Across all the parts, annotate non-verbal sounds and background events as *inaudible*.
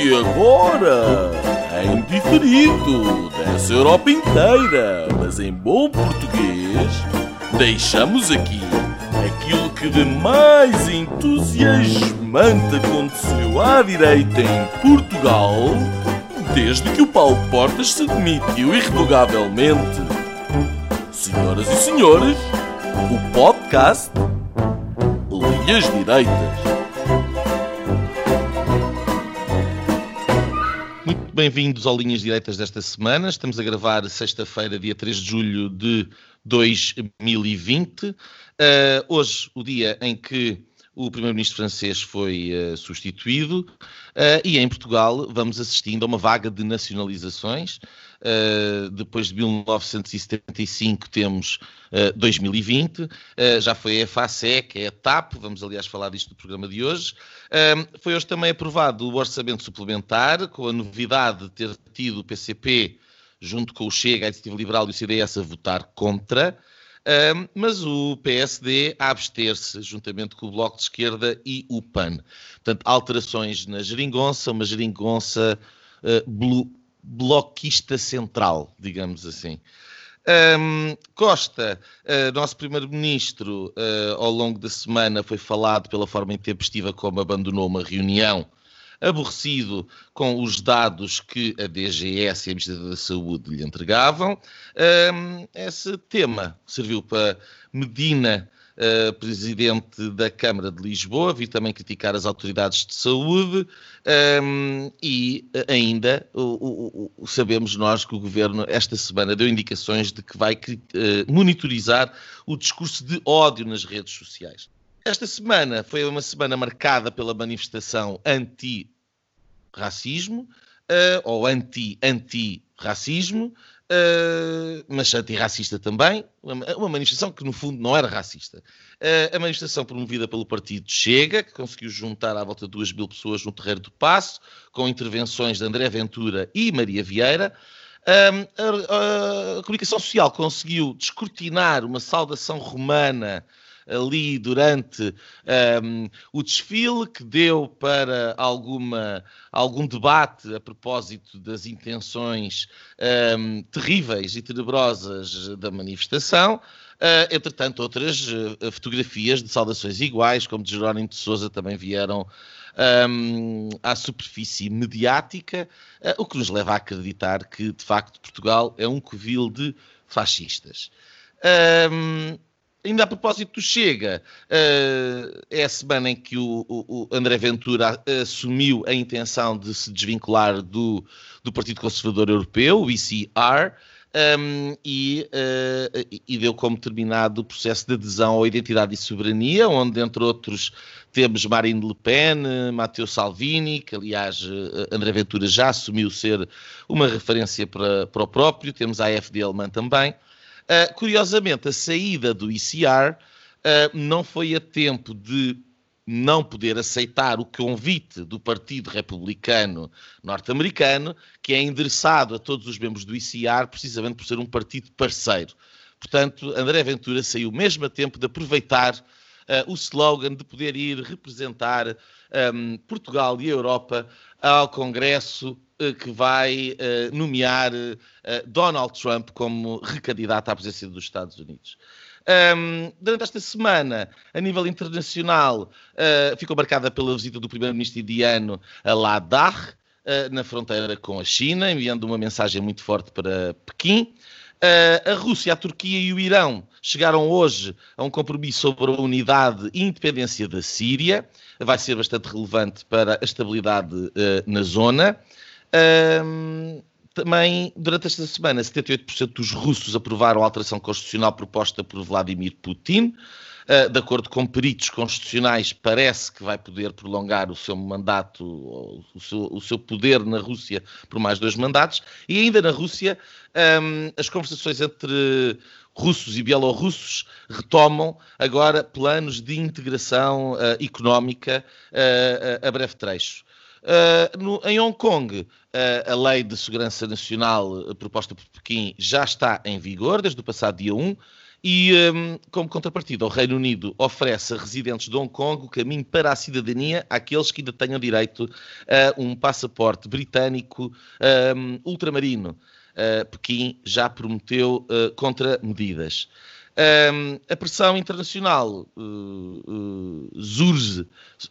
E agora, em diferido dessa Europa inteira, mas em bom português, deixamos aqui aquilo que de mais entusiasmante aconteceu à direita em Portugal desde que o Paulo Portas se demitiu irrevogavelmente. Senhoras e senhores, o podcast Linhas Direitas. Bem-vindos ao Linhas Direitas desta semana. Estamos a gravar sexta-feira, dia 3 de julho de 2020. Uh, hoje, o dia em que o primeiro-ministro francês foi uh, substituído uh, e em Portugal vamos assistindo a uma vaga de nacionalizações. Uh, depois de 1975 temos 2020, já foi a FASEC, é a TAP, vamos aliás falar disto no programa de hoje. foi hoje também aprovado o orçamento suplementar, com a novidade de ter tido o PCP junto com o Chega, a Iniciativa Liberal e o CDS a votar contra. Um, mas o PSD a abster-se, juntamente com o Bloco de Esquerda e o PAN. Portanto, alterações na geringonça, uma geringonça uh, blo bloquista central, digamos assim. Um, Costa, uh, nosso primeiro-ministro, uh, ao longo da semana foi falado pela forma intempestiva como abandonou uma reunião aborrecido com os dados que a DGS e a Ministério da Saúde lhe entregavam. Um, esse tema serviu para Medina, uh, presidente da Câmara de Lisboa, vir também criticar as autoridades de saúde um, e ainda o, o, o, sabemos nós que o Governo esta semana deu indicações de que vai uh, monitorizar o discurso de ódio nas redes sociais. Esta semana foi uma semana marcada pela manifestação anti-racismo, uh, ou anti-anti-racismo, uh, mas antirracista também, uma, manifestação que no fundo não era racista. Uh, a manifestação promovida pelo partido Chega, que conseguiu juntar à volta de duas mil pessoas no Terreiro do Passo, com intervenções de André Ventura e Maria Vieira. a, a, a comunicação social conseguiu descortinar uma saudação romana ali durante um, o desfile, que deu para alguma, algum debate a propósito das intenções um, terríveis e tenebrosas da manifestação. Uh, entretanto, outras uh, fotografias de saudações iguais, como de Jerónimo de Souza, também vieram um, à superfície mediática, uh, o que nos leva a acreditar que, de facto, Portugal é um covil de fascistas. Um, Ainda a propósito Chega, uh, é a semana em que o, o, André Ventura assumiu a intenção de se desvincular do, do Partido Conservador Europeu, o ECR, um, e, uh, e, deu como terminado o processo de adesão à identidade e soberania, onde, entre outros, temos Marine Le Pen, Matteo Salvini, que, aliás, uh, André Ventura já assumiu ser uma referência para, para o próprio, temos a AFD alemã também. Uh, curiosamente, a saída do ICR uh, ah, não foi a tempo de não poder aceitar o convite do Partido Republicano Norte-Americano, que é endereçado a todos os membros do ICR, precisamente por ser um partido parceiro. Portanto, André Ventura saiu mesmo a tempo de aproveitar uh, o slogan de poder ir representar um, Portugal e a Europa ao Congresso que vai uh, nomear uh, Donald Trump como recandidato à presidência dos Estados Unidos. Um, durante esta semana, a nível internacional, uh, ficou marcada pela visita do primeiro-ministro indiano a Ladakh, na fronteira com a China, enviando uma mensagem muito forte para Pequim. a Rússia, a Turquia e o Irão chegaram hoje a um compromisso sobre a unidade e independência da Síria. Vai ser bastante relevante para a estabilidade na zona. Um, também, durante esta semana, 78% dos russos aprovaram a alteração constitucional proposta por Vladimir Putin. Uh, de acordo com peritos constitucionais, parece que vai poder prolongar o seu mandato, o seu, o seu poder na Rússia por mais dois mandatos. E ainda na Rússia, um, as conversações entre russos e bielorrussos retomam agora planos de integração uh, económica uh, a breve trecho. Uh, no, em Hong Kong, uh, a lei de segurança nacional uh, proposta por Pequim já está em vigor desde o passado dia 1 E, um, como contrapartida, o Reino Unido oferece a residentes de Hong Kong o caminho para a cidadania àqueles que ainda tenham direito a um passaporte britânico um, ultramarino. Uh, Pequim já prometeu uh, contramedidas. Um, a pressão internacional uh, uh, surge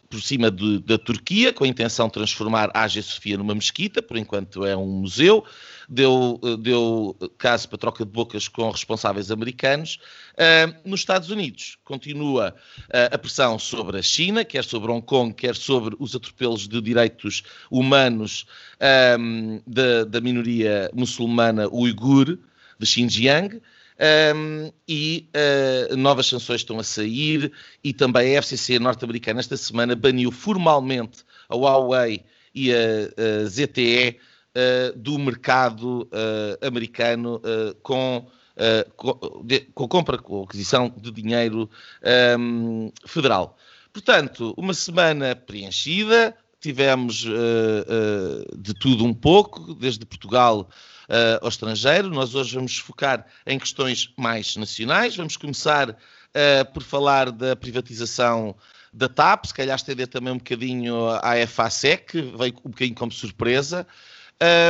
por cima de, da Turquia, com a intenção de transformar a Ágia Sofia numa mesquita, por enquanto é um museu. Deu, uh, deu caso para troca de bocas com responsáveis americanos. nos Estados Unidos, continua a pressão sobre a China, quer sobre Hong Kong, quer sobre os atropelos de direitos humanos um, da, da minoria muçulmana uigur de Xinjiang. Um, e uh, novas sanções estão a sair e também a FCC norte-americana esta semana baniu formalmente a Huawei e a, a ZTE uh, ah, do mercado uh, americano com, com, de, com, compra, com aquisição de dinheiro um, federal. Portanto, uma semana preenchida, tivemos de tudo um pouco, desde Portugal uh, ao estrangeiro. Nós hoje vamos focar em questões mais nacionais. Vamos começar uh, por falar da privatização da TAP, se calhar estender também um bocadinho à FASEC, veio um bocadinho como surpresa.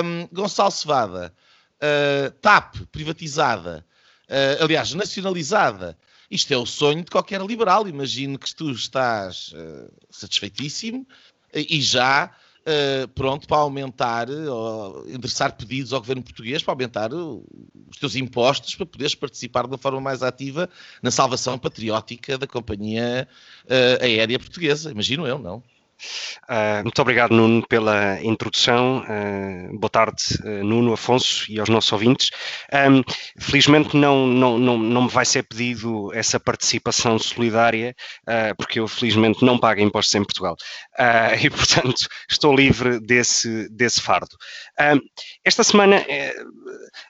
Um, Gonçalo Cevada, uh, TAP privatizada, uh, aliás, nacionalizada, isto é o sonho de qualquer liberal. Imagino que tu estás uh, satisfeitíssimo e já uh, pronto para aumentar, ou endereçar pedidos ao governo português para aumentar os teus impostos para poderes participar de uma forma mais ativa na salvação patriótica da companhia uh, aérea portuguesa. Imagino eu, não? Uh, muito obrigado, Nuno, pela introdução. Uh, boa tarde, uh, Nuno, Afonso e aos nossos ouvintes. Um, felizmente não, não, não, não me vai ser pedido essa participação solidária, porque eu felizmente não pago impostos em Portugal. *laughs* e, portanto, estou livre desse, desse fardo. esta semana, eh,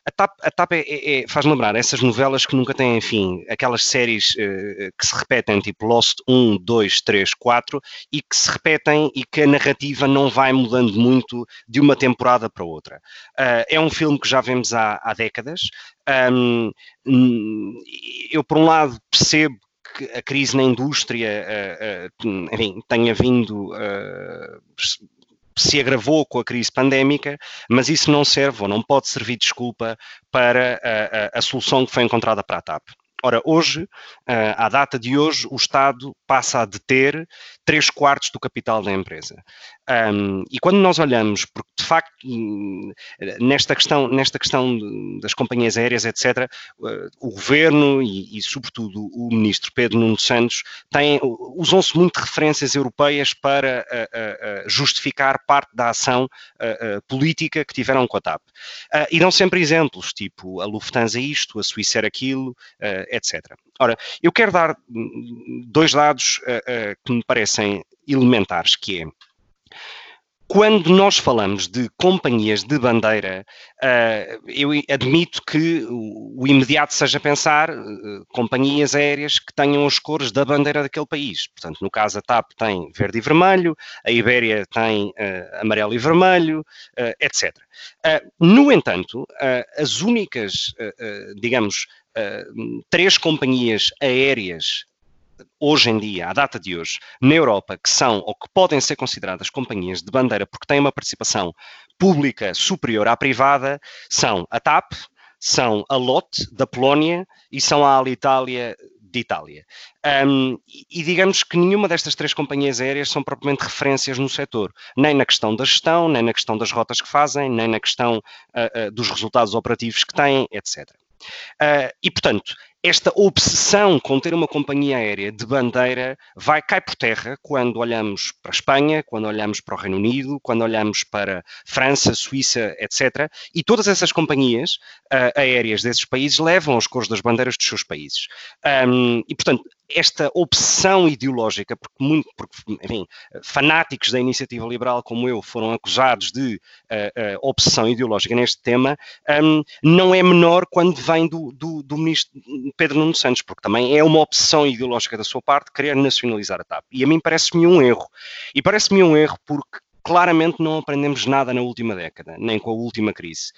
a TAP, a TAP é, é, faz lembrar essas novelas que nunca têm fim, aquelas séries que se repetem, tipo Lost 1, 2, 3, 4, e que se repetem repetem e que a narrativa não vai mudando muito de uma temporada para outra. Uh, é um filme que já vemos há, há décadas. Um, eu, por um lado, percebo que a crise na indústria uh, uh, enfim, tenha vindo se agravou com a crise pandémica, mas isso não serve ou não pode servir de desculpa para a, a, a solução que foi encontrada para a TAP. Ora, hoje, à data de hoje, o Estado passa a deter 3 quartos do capital da empresa. Um, e quando nós olhamos, porque de facto, nesta questão, nesta questão das companhias aéreas, etc., uh, o governo e, e, sobretudo, o ministro Pedro Nuno Santos usam-se muito de referências europeias para uh, uh, justificar parte da ação política que tiveram com a TAP. e dão sempre exemplos, tipo a Lufthansa isto, a Suíça aquilo, etc. Ora, eu quero dar hum, dois dados que me parecem elementares, que é quando nós falamos de companhias de bandeira, uh, eu admito que o, imediato seja pensar uh, companhias aéreas que tenham as cores da bandeira daquele país. Portanto, no caso, a TAP tem verde e vermelho, a Ibéria tem uh, amarelo e vermelho, etc. no entanto, as únicas, digamos, três companhias aéreas hoje em dia, à data de hoje, na Europa, que são ou que podem ser consideradas companhias de bandeira porque têm uma participação pública superior à privada, são a TAP, são a LOT da Polónia e são a Alitalia de Itália. Um, e digamos que nenhuma destas três companhias aéreas são propriamente referências no setor, nem na questão da gestão, nem na questão das rotas que fazem, nem na questão uh, uh, dos resultados operativos que têm, etc. Uh, e, portanto, esta obsessão com ter uma companhia aérea de bandeira vai cair por terra quando olhamos para a Espanha, quando olhamos para o Reino Unido, quando olhamos para França, Suíça, etc. E todas essas companhias uh, aéreas desses países levam as cores das bandeiras dos seus países. Um, e, portanto, esta obsessão ideológica, porque, muito, porque enfim, fanáticos da iniciativa liberal como eu foram acusados de uh, uh, obsessão ideológica neste tema, um, não é menor quando vem do, do, do, ministro Pedro Nuno Santos, porque também é uma obsessão ideológica da sua parte querer nacionalizar a TAP. E a mim parece-me um erro. E parece-me um erro porque claramente não aprendemos nada na última década, nem com a última crise.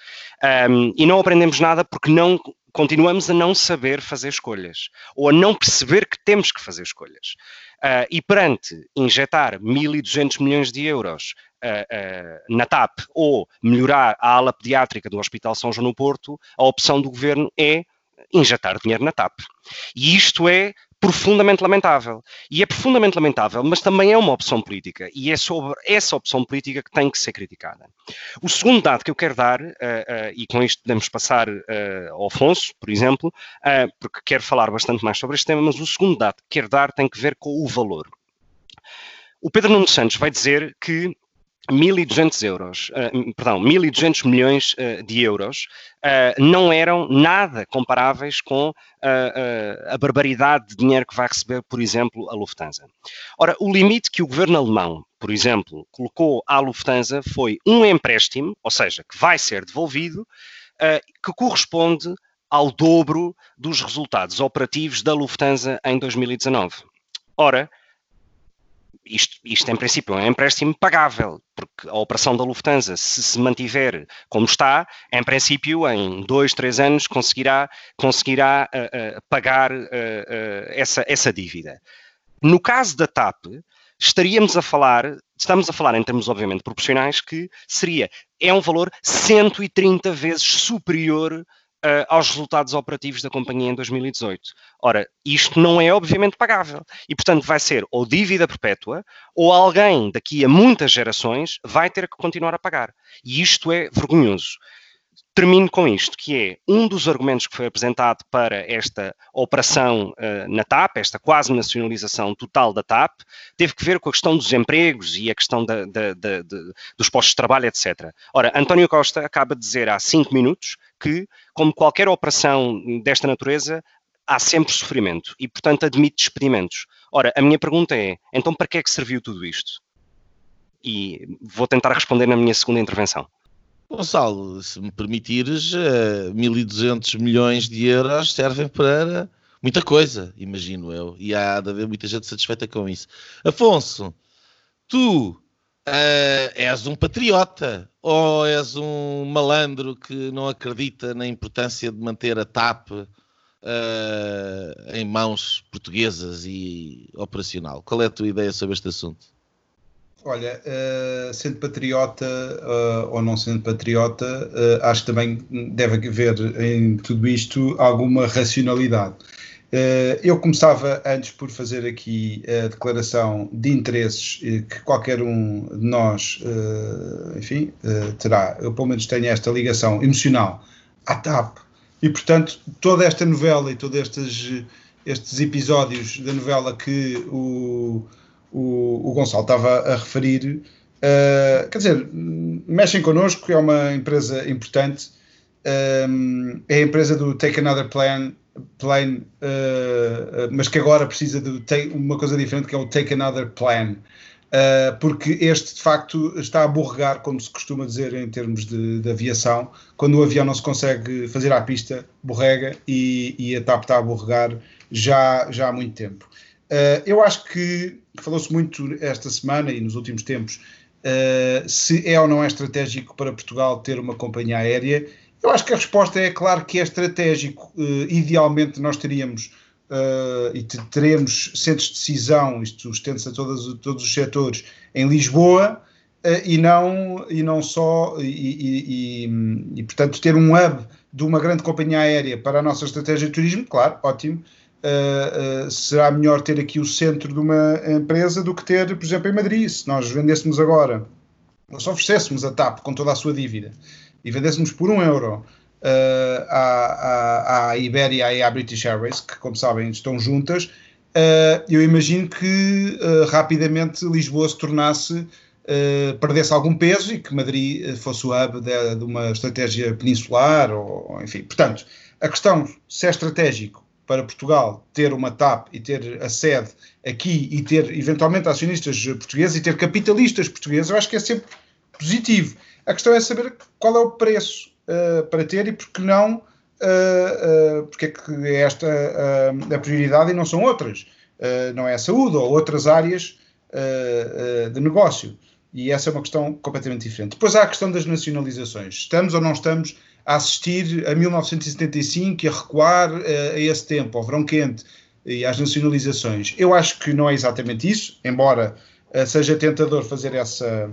Um, e não aprendemos nada porque não continuamos a não saber fazer escolhas, ou a não perceber que temos que fazer escolhas. Uh, e perante injetar 1.200 milhões de euros uh, uh, na TAP ou melhorar a ala pediátrica do Hospital São João no Porto, a opção do governo é injetar dinheiro na TAP. E isto é profundamente lamentável. E é profundamente lamentável, mas também é uma opção política. E é sobre essa opção política que tem que ser criticada. O segundo dado que eu quero dar, uh, uh, e com isto podemos passar uh, ao Afonso, por exemplo, porque quero falar bastante mais sobre este tema, mas o segundo dado que quero dar tem que ver com o valor. O Pedro Nuno Santos vai dizer que 1.200 euros, uh, perdão, 1.200 milhões uh, de euros uh, não eram nada comparáveis com a barbaridade de dinheiro que vai receber, por exemplo, a Lufthansa. Ora, o limite que o governo alemão, por exemplo, colocou à Lufthansa foi um empréstimo, ou seja, que vai ser devolvido, que corresponde ao dobro dos resultados operativos da Lufthansa em 2019. Ora, isto, isto em princípio é um empréstimo pagável, porque a operação da Lufthansa, se se mantiver como está, em princípio, em dois, três anos, conseguirá, conseguirá uh, uh, pagar uh, essa, essa dívida. No caso da TAP, estaríamos a falar, estamos a falar em termos obviamente proporcionais, que seria, é um valor 130 vezes superior uh, aos resultados operativos da companhia em 2018. Ora, isto não é obviamente pagável e, portanto, vai ser ou dívida perpétua ou alguém daqui a muitas gerações vai ter que continuar a pagar. E isto é vergonhoso. Termino com isto, que é um dos argumentos que foi apresentado para esta operação uh, na TAP, esta quase nacionalização total da TAP, teve que ver com a questão dos empregos e a questão da, da, da, dos postos de trabalho, etc. Ora, António Costa acaba de dizer há cinco minutos que, como qualquer operação desta natureza, há sempre sofrimento e, portanto, admite despedimentos. Ora, a minha pergunta é: então, para que é que serviu tudo isto? E vou tentar responder na minha segunda intervenção. Gonçalo, se me permitires, 1.200 eh, milhões de euros servem para muita coisa, imagino eu, e há de haver muita gente satisfeita com isso. Afonso, tu uh, és um patriota ou és um malandro que não acredita na importância de manter a TAP uh, em mãos portuguesas e operacional? Qual é a tua ideia sobre este assunto? Olha, uh, sendo patriota uh, ou não sendo patriota, uh, acho que também deve haver em tudo isto alguma racionalidade. eu começava antes por fazer aqui a declaração de interesses que qualquer um de nós, enfim, terá. Eu, pelo menos, tenho esta ligação emocional à TAP e, portanto, toda esta novela e todos estes, estes episódios da novela que o o, o Gonçalo estava a referir, uh, quer dizer, mexem connosco, é uma empresa importante, um, é a empresa do Take Another Plan, plan uh, mas que agora precisa de uma coisa diferente que é o Take Another Plan. Uh, porque este de facto está a borregar, como se costuma dizer em termos de, de, aviação, quando o avião não se consegue fazer à pista, borrega e, e a TAP está a borregar já, já há muito tempo. Uh, eu acho que falou-se muito esta semana e nos últimos tempos uh, se é ou não é estratégico para Portugal ter uma companhia aérea. Eu acho que a resposta é claro que é estratégico. Uh, idealmente nós teríamos e teremos centros de decisão, isto estende-se a todos, os setores, em Lisboa. e, não, e não só, e, e, e, e portanto ter um hub de uma grande companhia aérea para a nossa estratégia de turismo, claro, ótimo, Uh, uh, será melhor ter aqui o centro de uma empresa do que ter, por exemplo, em Madrid. Se nós vendêssemos agora, nós oferecêssemos a TAP com toda a sua dívida e vendêssemos por um euro uh, à, à, à Iberia e à British Airways, que, como sabem, estão juntas, eu imagino que rapidamente Lisboa se tornasse. perdesse algum peso e que Madrid fosse o hub de, de uma estratégia peninsular, ou enfim. Portanto, a questão se é estratégico para Portugal ter uma TAP e ter a sede aqui e ter eventualmente acionistas portugueses e ter capitalistas portugueses, eu acho que é sempre positivo. A questão é saber qual é o preço uh, para ter e porque não, uh, uh, porque é que é esta a prioridade e não são outras. não é a saúde ou outras áreas de negócio. E essa é uma questão completamente diferente. Depois há a questão das nacionalizações. Estamos ou não estamos a assistir a 1975 e a recuar uh, a esse tempo, ao verão quente e às nacionalizações? Eu acho que não é exatamente isso, embora uh, seja tentador fazer essa,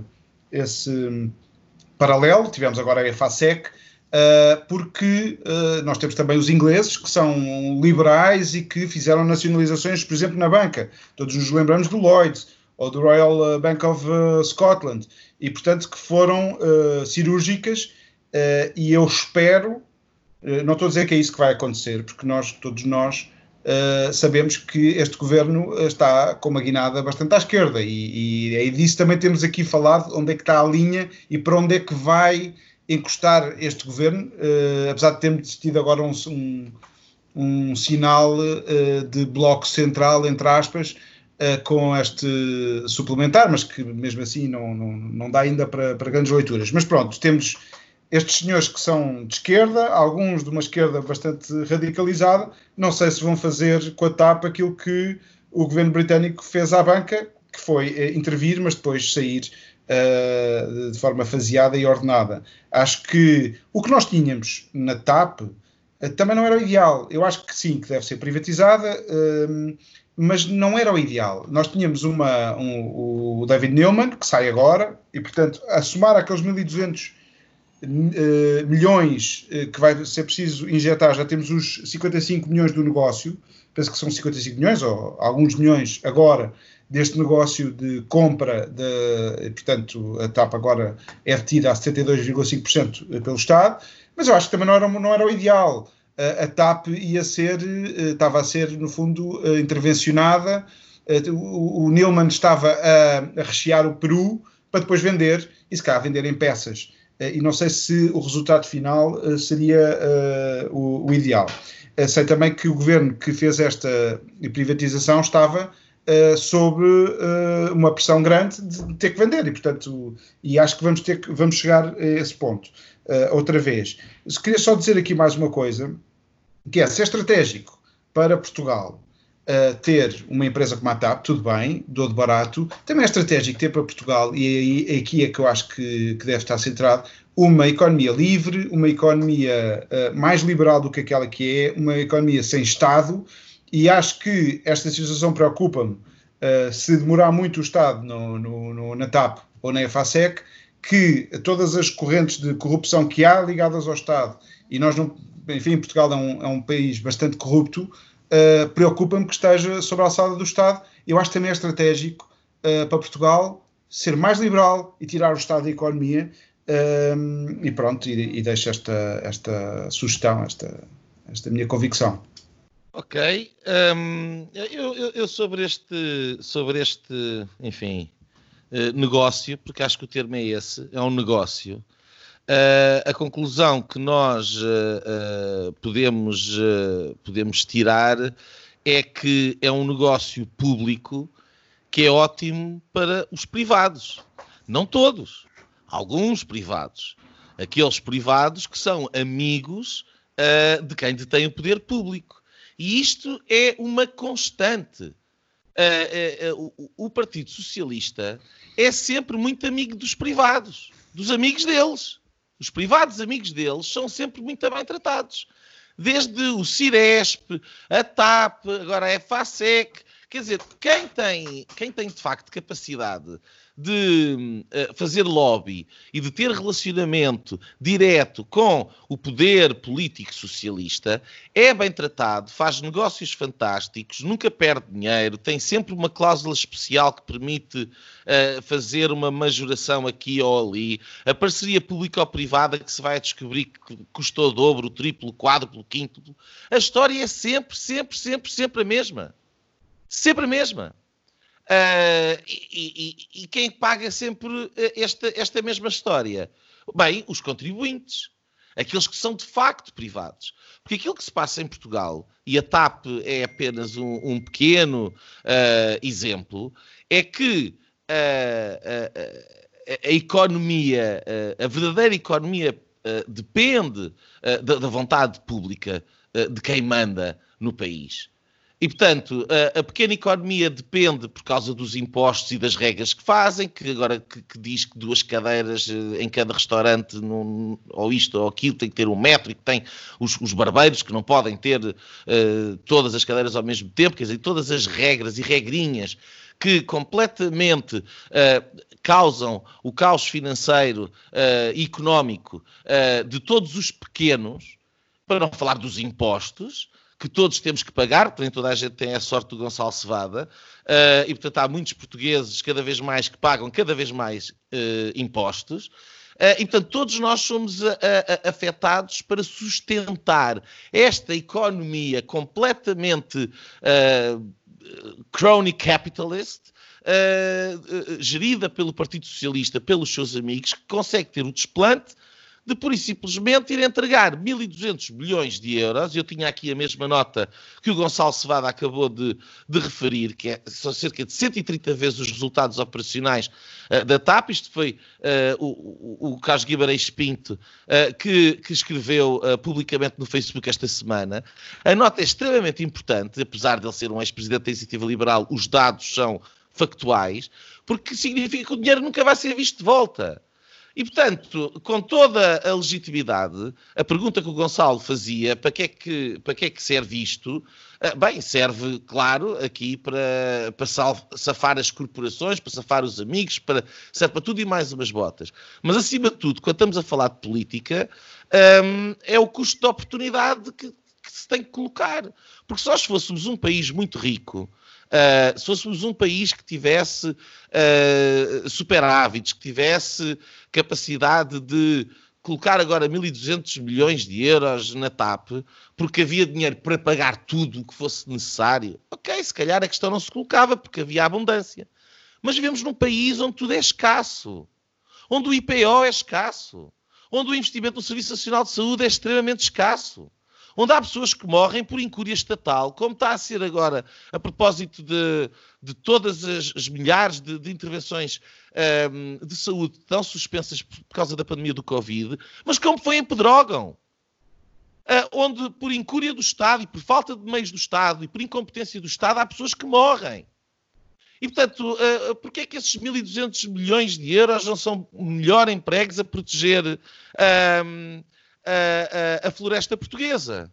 esse um, paralelo. Tivemos agora a FASEC, Uh, porque nós temos também os ingleses, que são liberais e que fizeram nacionalizações, por exemplo, na banca. Todos nos lembramos do Lloyds ou do Royal Bank of Scotland, e portanto que foram cirúrgicas. E eu espero, não estou a dizer que é isso que vai acontecer, porque nós, todos nós, sabemos que este governo está com uma guinada bastante à esquerda, e, e é disso também temos aqui falado onde é que está a linha e para onde é que vai encostar este governo, uh, apesar de termos tido agora um, um, um sinal uh, de bloco central, entre aspas, uh, com este suplementar, mas que mesmo assim não, não, não dá ainda para, para grandes leituras. Mas pronto, temos estes senhores que são de esquerda, alguns de uma esquerda bastante radicalizada, não sei se vão fazer com a TAP aquilo que o governo britânico fez à banca, que foi intervir, mas depois sair uh, de forma faseada e ordenada. Acho que o que nós tínhamos na TAP uh, também não era o ideal. Eu acho que sim, que deve ser privatizada, uh, mas não era o ideal. Nós tínhamos uma, um, o David Neumann, que sai agora, e portanto, a somar aqueles 1.200 uh, milhões que vai ser preciso injetar, já temos os 55 milhões do negócio, penso que são 55 milhões, ou alguns milhões agora, deste negócio de compra, de, portanto, a TAP agora é retida a 72,5% pelo Estado, mas eu acho que também não era, não era o ideal. A, a TAP ia ser, eh, estava a ser, no fundo, eh, intervencionada, eh, o, o estava a, a rechear o Peru para depois vender, e se calhar vender em peças. E não sei se o resultado final seria uh, o, o, ideal. Sei também que o governo que fez esta privatização estava uh, sob uh, uma pressão grande de ter que vender e portanto e acho que vamos ter que vamos chegar a esse ponto uh, outra vez queria só dizer aqui mais uma coisa que é se é estratégico para Portugal Uh, ter uma empresa como a TAP, tudo bem, dou de barato, também é estratégico ter para Portugal, e aí, aqui é que eu acho que, que deve estar centrado, uma economia livre, uma economia uh, mais liberal do que aquela que é, uma economia sem Estado, e acho que esta situação preocupa-me uh, se demorar muito o Estado no, no, no, na TAP ou na EFASEC, que todas as correntes de corrupção que há ligadas ao Estado, e nós, não, enfim, Portugal é um, é um país bastante corrupto, uh, preocupa-me que esteja sobre a alçada do Estado. Eu acho também é estratégico uh, para Portugal ser mais liberal e tirar o Estado da economia. e pronto, e, e deixo esta, esta sugestão, esta, esta minha convicção. Ok, um, eu, eu, eu, sobre este, sobre este, enfim, uh, negócio, porque acho que o termo é esse, é um negócio. Uh, a conclusão que nós uh, podemos, podemos tirar é que é um negócio público que é ótimo para os privados. Não todos, alguns privados. Aqueles privados que são amigos de quem detém o poder público. E isto é uma constante. Uh, uh, uh, o, o, Partido Socialista é sempre muito amigo dos privados, dos amigos deles. Os privados amigos deles são sempre muito bem tratados. Desde o Ciresp, a TAP, agora a FASEC. Quer dizer, quem tem, quem tem de facto capacidade de uh, fazer lobby e de ter relacionamento direto com o poder político socialista, é bem tratado, faz negócios fantásticos, nunca perde dinheiro, tem sempre uma cláusula especial que permite uh, fazer uma majoração aqui ou ali, a parceria público-privada que se vai descobrir que custou o dobro, o triplo, o quádruplo, o quíntuplo. A história é sempre, sempre, sempre, sempre a mesma. Sempre a mesma. Uh, e, e, e, quem paga sempre eh, esta, esta mesma história? Bem, os contribuintes. Aqueles que são de facto privados. Porque aquilo que se passa em Portugal, e a TAP é apenas um, um pequeno uh, exemplo, é que uh, a economia, a verdadeira economia, depende da, da, vontade pública de quem manda no país. E, portanto, a, a, pequena economia depende por causa dos impostos e das regras que fazem, que agora que, que diz que duas cadeiras eh, em cada restaurante, num, ou isto ou aquilo, tem que ter um metro, e que tem os, os barbeiros que não podem ter uh, todas as cadeiras ao mesmo tempo, quer dizer, todas as regras e regrinhas que completamente uh, causam o caos financeiro e uh, económico de todos os pequenos, para não falar dos impostos, que todos temos que pagar, porém toda a gente tem a sorte do Gonçalo Cevada, uh, e portanto há muitos portugueses cada vez mais que pagam cada vez mais uh, impostos. Uh, e, portanto, todos nós somos a, a, afetados para sustentar esta economia completamente crony capitalist, gerida pelo Partido Socialista, pelos seus amigos, que consegue ter o desplante de pura e simplesmente ir entregar 1.200 milhões de euros. Eu tinha aqui a mesma nota que o Gonçalo Cevada acabou de, de referir, que é, são cerca de 130 vezes os resultados operacionais uh, da TAP. Isto foi uh, o, o, o Carlos Guimarães Pinto uh, que, que, escreveu publicamente no Facebook esta semana. A nota é extremamente importante, apesar de ele ser um ex-presidente da Iniciativa Liberal, os dados são factuais, porque significa que o dinheiro nunca vai ser visto de volta. E, portanto, com toda a legitimidade, a pergunta que o Gonçalo fazia, para que é que, para que, é que serve isto? Ah, bem, serve, claro, aqui para, para safar as corporações, para safar os amigos, para, serve para tudo e mais umas botas. Mas, acima de tudo, quando estamos a falar de política, um, é o custo de oportunidade que, que se tem que colocar. Porque se nós fôssemos um país muito rico, Uh, se fôssemos um país que tivesse uh, superávites, que tivesse capacidade de colocar agora 1.200 milhões de euros na TAP, porque havia dinheiro para pagar tudo o que fosse necessário, ok, se calhar a questão não se colocava, porque havia abundância. Mas vivemos num país onde tudo é escasso, onde o IPO é escasso, onde o investimento no Serviço Nacional de Saúde é extremamente escasso onde há pessoas que morrem por incúria estatal, como está a ser agora a propósito de, de todas as, as milhares de, de intervenções um, de saúde que estão suspensas por causa da pandemia do Covid, mas como foi em Pedrógão. Uh, onde, por incúria do Estado e por falta de meios do Estado e por incompetência do Estado, há pessoas que morrem. E, portanto, uh, porquê é que esses 1.200 milhões de euros não são melhor empregos a proteger uh, a, a, floresta portuguesa.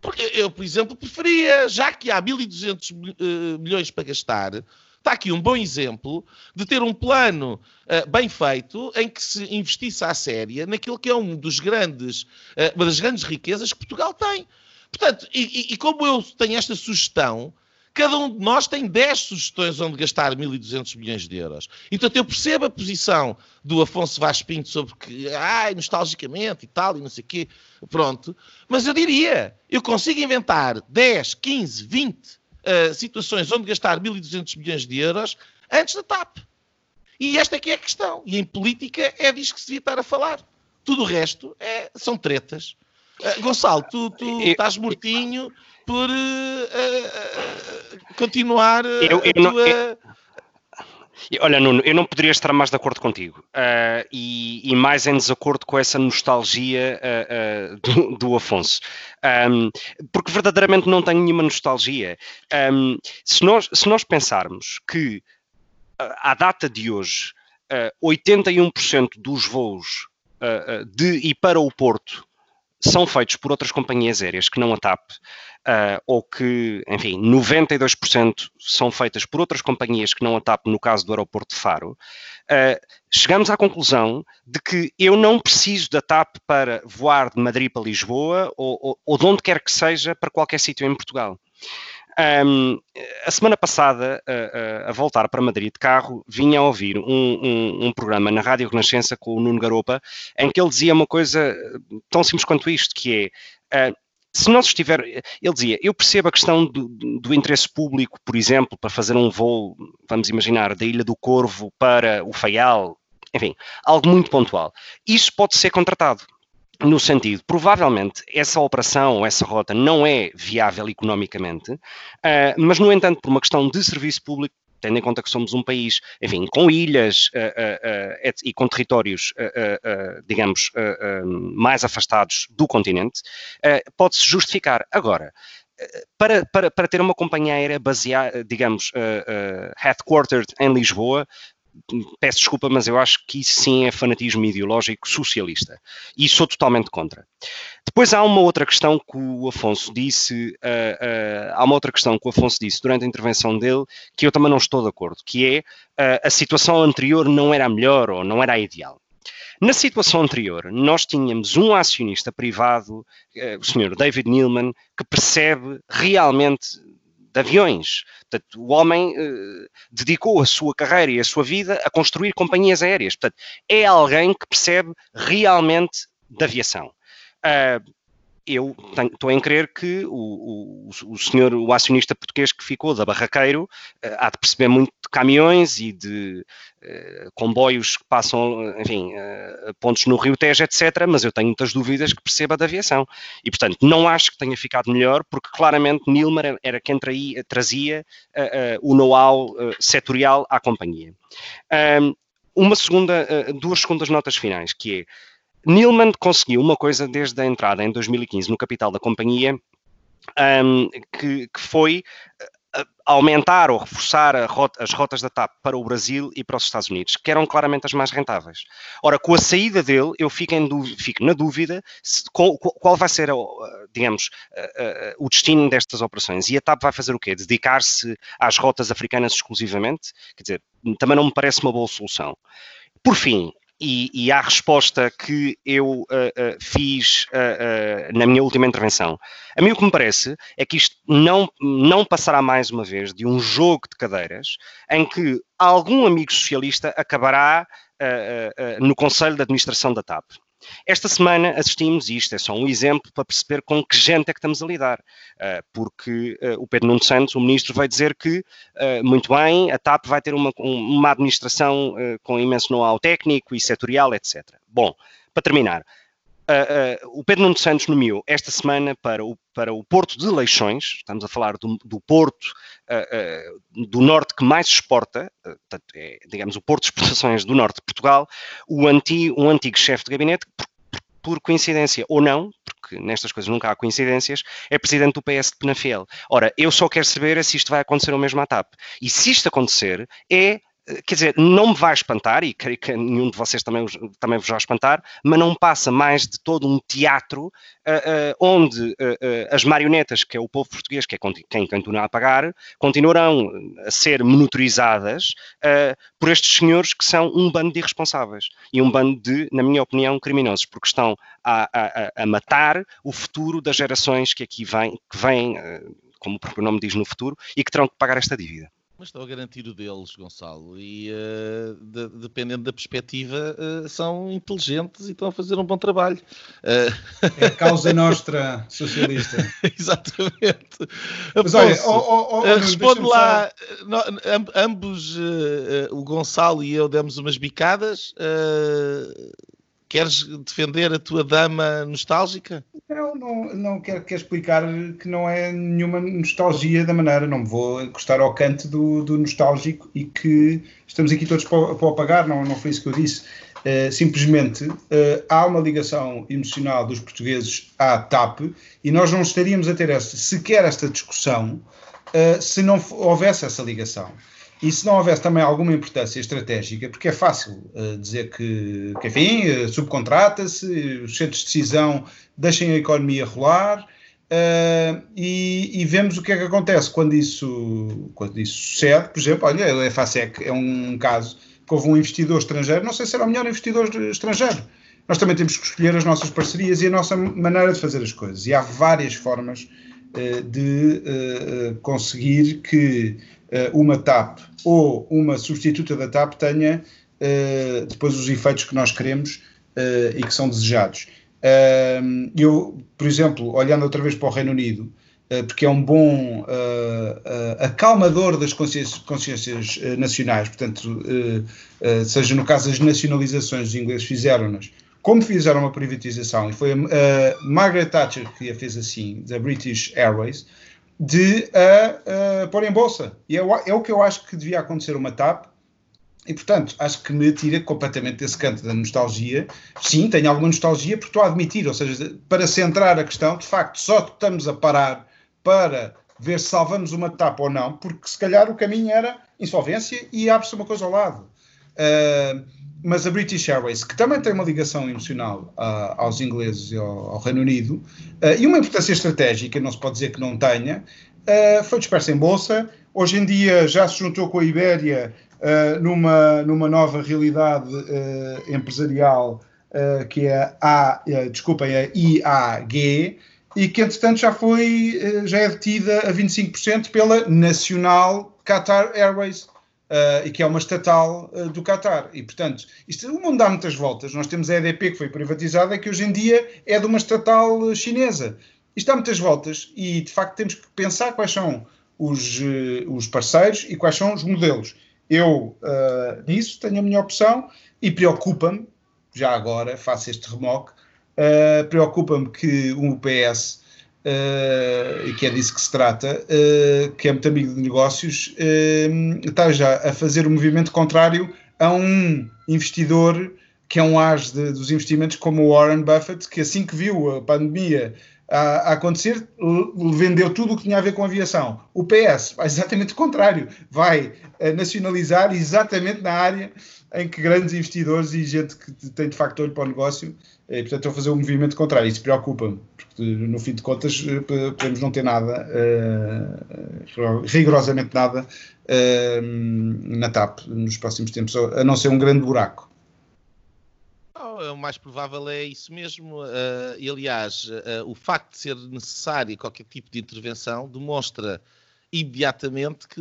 Porque eu, por exemplo, preferia, já que há 1.200 uh, eh, milhões para gastar, está aqui um bom exemplo de ter um plano uh, bem feito em que se investisse à séria naquilo que é um dos grandes, uh, uma das grandes riquezas que Portugal tem. Portanto, e, e, como eu tenho esta sugestão, Cada um de nós tem 10 sugestões onde gastar 1.200 milhões de euros. Então eu percebo a posição do Afonso Vaz Pinto sobre que, ai, nostalgicamente e tal, e não sei o quê, pronto. Mas eu diria, eu consigo inventar 10, 15, 20 uh, situações onde gastar 1.200 milhões de euros antes da TAP. E esta é que é a questão. E em política é disso que se devia estar a falar. Tudo o resto é, são tretas. Uh, Gonçalo, tu, tu eu, estás mortinho por uh, uh, continuar eu, eu a tua... Não, Olha, Nuno, eu não poderia estar mais de acordo contigo uh, e, e, mais em desacordo com essa nostalgia uh, uh, do, do, Afonso, um, porque verdadeiramente não tenho nenhuma nostalgia. Um, se, nós, se nós pensarmos que à data de hoje 81% dos voos de e para o Porto são feitos por outras companhias aéreas que não a TAP, uh, ou que, enfim, 92% são feitas por outras companhias que não a TAP, no caso do aeroporto de Faro, uh, chegamos à conclusão de que eu não preciso da TAP para voar de Madrid para Lisboa ou, ou, ou de onde quer que seja para qualquer sítio em Portugal. Um, a semana passada, a, a, voltar para Madrid de carro, vinha a ouvir um, um, um, programa na Rádio Renascença com o Nuno Garopa, em que ele dizia uma coisa tão simples quanto isto, que é... Uh, se nós estiver, ele dizia, eu percebo a questão do, do, interesse público, por exemplo, para fazer um voo, vamos imaginar, da Ilha do Corvo para o Faial, enfim, algo muito pontual. Isso pode ser contratado no sentido, provavelmente essa operação essa rota não é viável economicamente, uh, mas, no entanto, por uma questão de serviço público, tendo em conta que somos um país, enfim, com ilhas uh, uh, e com territórios, digamos, mais afastados do continente, pode-se justificar. Agora, para, para, para ter uma companhia aérea baseada, digamos, uh, uh, headquartered em Lisboa, peço desculpa, mas eu acho que isso sim é fanatismo ideológico socialista. E sou totalmente contra. Depois há uma outra questão que o Afonso disse, uh, uh, há uma outra questão que o Afonso disse durante a intervenção dele, que eu também não estou de acordo, que é uh, a situação anterior não era a melhor ou não era a ideal. Na situação anterior, nós tínhamos um acionista privado, o senhor David Neilman, que percebe realmente de aviões. Portanto, o homem uh, dedicou a sua carreira e a sua vida a construir companhias aéreas. Portanto, é alguém que percebe realmente de aviação. Uh, eu estou em crer que o, o, o, senhor, o acionista português que ficou da Barraqueiro, uh, há de perceber muito de caminhões e de uh, comboios que passam, enfim, uh, pontos no Rio Tejo, etc. Mas eu tenho muitas dúvidas que perceba da aviação. E, portanto, não acho que tenha ficado melhor, porque claramente Nilmer era quem traía, trazia o know-how setorial à companhia. uma segunda, duas segundas notas finais, que é Neilman conseguiu uma coisa desde a entrada em 2015 no capital da companhia, um, que, que, foi uh, aumentar ou reforçar rota, as rotas da TAP para o Brasil e para os Estados Unidos, que eram claramente as mais rentáveis. Ora, com a saída dele, eu fico, dúvida, fico na dúvida se, qual, qual, vai ser, digamos, uh, uh, o destino destas operações. E a TAP vai fazer o quê? Dedicar-se às rotas africanas exclusivamente? Quer dizer, também não me parece uma boa solução. Por fim, e, e à resposta que eu uh, uh, fiz uh, na minha última intervenção. A mim o que me parece é que isto não, não passará mais uma vez de um jogo de cadeiras em que algum amigo socialista acabará no Conselho de Administração da TAP. Esta semana assistimos, e isto é só um exemplo para perceber com que gente é que estamos a lidar, uh, porque uh, o Pedro Nuno Santos, o ministro, vai dizer que, uh, muito bem, a TAP vai ter uma, uma administração com imenso know-how técnico e setorial, etc. Bom, para terminar, Uh, o Pedro Nuno Santos nomeou esta semana para o, para o Porto de Leixões, estamos a falar do, do Porto uh, do Norte que mais exporta, é, digamos, o Porto de Exportações do Norte de Portugal, o anti, um antigo chefe de gabinete, por, por, coincidência ou não, porque nestas coisas nunca há coincidências, é presidente do PS de Penafiel. Ora, eu só quero saber se isto vai acontecer ao mesmo à. E se isto acontecer, é quer dizer, não me vai espantar, e creio que nenhum de vocês também, também vos vai espantar, mas não passa mais de todo um teatro uh, uh, onde uh, as marionetas, que é o povo português, que é quem continua a pagar, continuarão a ser monitorizadas por estes senhores que são um bando de irresponsáveis e um bando de, na minha opinião, criminosos, porque estão a, a, a matar o futuro das gerações que aqui vêm, que vêm, como o próprio nome diz, no futuro, e que terão que pagar esta dívida. Mas estão a garantir o deles, Gonçalo, e uh, de, dependendo da perspectiva, uh, são inteligentes e estão a fazer um bom trabalho. Uh... É a causa nostra socialista. *laughs* Exatamente. Mas olha, oh, oh, oh, responde lá, no, ambos, o Gonçalo e eu demos umas bicadas. Queres defender a tua dama nostálgica? Não, não, não quero, quero explicar que não é nenhuma nostalgia da maneira, não me vou encostar ao canto do, do nostálgico e que estamos aqui todos para, para o pagar, não, não foi isso que eu disse. Uh, simplesmente uh, há uma ligação emocional dos portugueses à TAP e nós não estaríamos a ter esta, sequer esta discussão uh, se não houvesse essa ligação. E se não houvesse também alguma importância estratégica, porque é fácil uh, dizer que, que enfim, uh, subcontrata-se, os centros de decisão deixem a economia rolar, uh, e, e, vemos o que é que acontece quando isso, quando isso sucede. Por exemplo, olha, a EFASEC é um caso que houve um investidor estrangeiro, não sei se era o melhor investidor estrangeiro. Nós também temos que escolher as nossas parcerias e a nossa maneira de fazer as coisas. E há várias formas de conseguir que uma TAP ou uma substituta da TAP tenha uh, depois os efeitos que nós queremos uh, e que são desejados. eu, por exemplo, olhando outra vez para o Reino Unido, porque é um bom acalmador das consciências, consciências nacionais, portanto, seja no caso das nacionalizações, os ingleses fizeram-nas, como fizeram uma privatização, e foi a, a Margaret Thatcher que a fez assim, da British Airways, de a, pôr em bolsa. E é, é, o que eu acho que devia acontecer uma TAP. E, portanto, acho que me tira completamente desse canto da nostalgia. Sim, tenho alguma nostalgia, porque estou a admitir, ou seja, para centrar a questão, de facto, só estamos a parar para ver se salvamos uma TAP ou não, porque se calhar o caminho era insolvência e abre-se uma coisa ao lado. Uh, mas a British Airways, que também tem uma ligação emocional uh, aos ingleses e ao, ao Reino Unido, uh, e uma importância estratégica, não se pode dizer que não tenha, foi dispersa em bolsa. Hoje em dia já se juntou com a Ibéria numa, numa nova realidade empresarial que é a, desculpem, a IAG, e que entretanto já foi, já é detida a 25% pela Nacional Qatar Airways, uh, e que é uma estatal uh, do Qatar. E, portanto, isto, o mundo dá muitas voltas. Nós temos a EDP, que foi privatizada, que hoje em dia é de uma estatal chinesa. Isto dá muitas voltas e, de facto, temos que pensar quais são os, uh, os parceiros e quais são os modelos. Eu, nisso, tenho a minha opção e preocupa-me, já agora, faço este remoque, preocupa-me que o Uh, e que é disso que se trata, uh, que é muito amigo de negócios, uh, está já a fazer o um movimento contrário a um investidor que é um as de, dos investimentos como o Warren Buffett, que assim que viu a pandemia a, a, acontecer, vendeu tudo o que tinha a ver com aviação. O PS vai exatamente o contrário, vai nacionalizar exatamente na área em que grandes investidores e gente que tem de facto olho para o negócio, e, portanto, estão a fazer um movimento contrário. Isso preocupa-me, porque no fim de contas eh, podemos não ter nada, uh, rigorosamente nada, uh, na TAP nos próximos tempos, a não ser um grande buraco. O mais provável é isso mesmo. Uh, e, aliás, o facto de ser necessário qualquer tipo de intervenção demonstra imediatamente que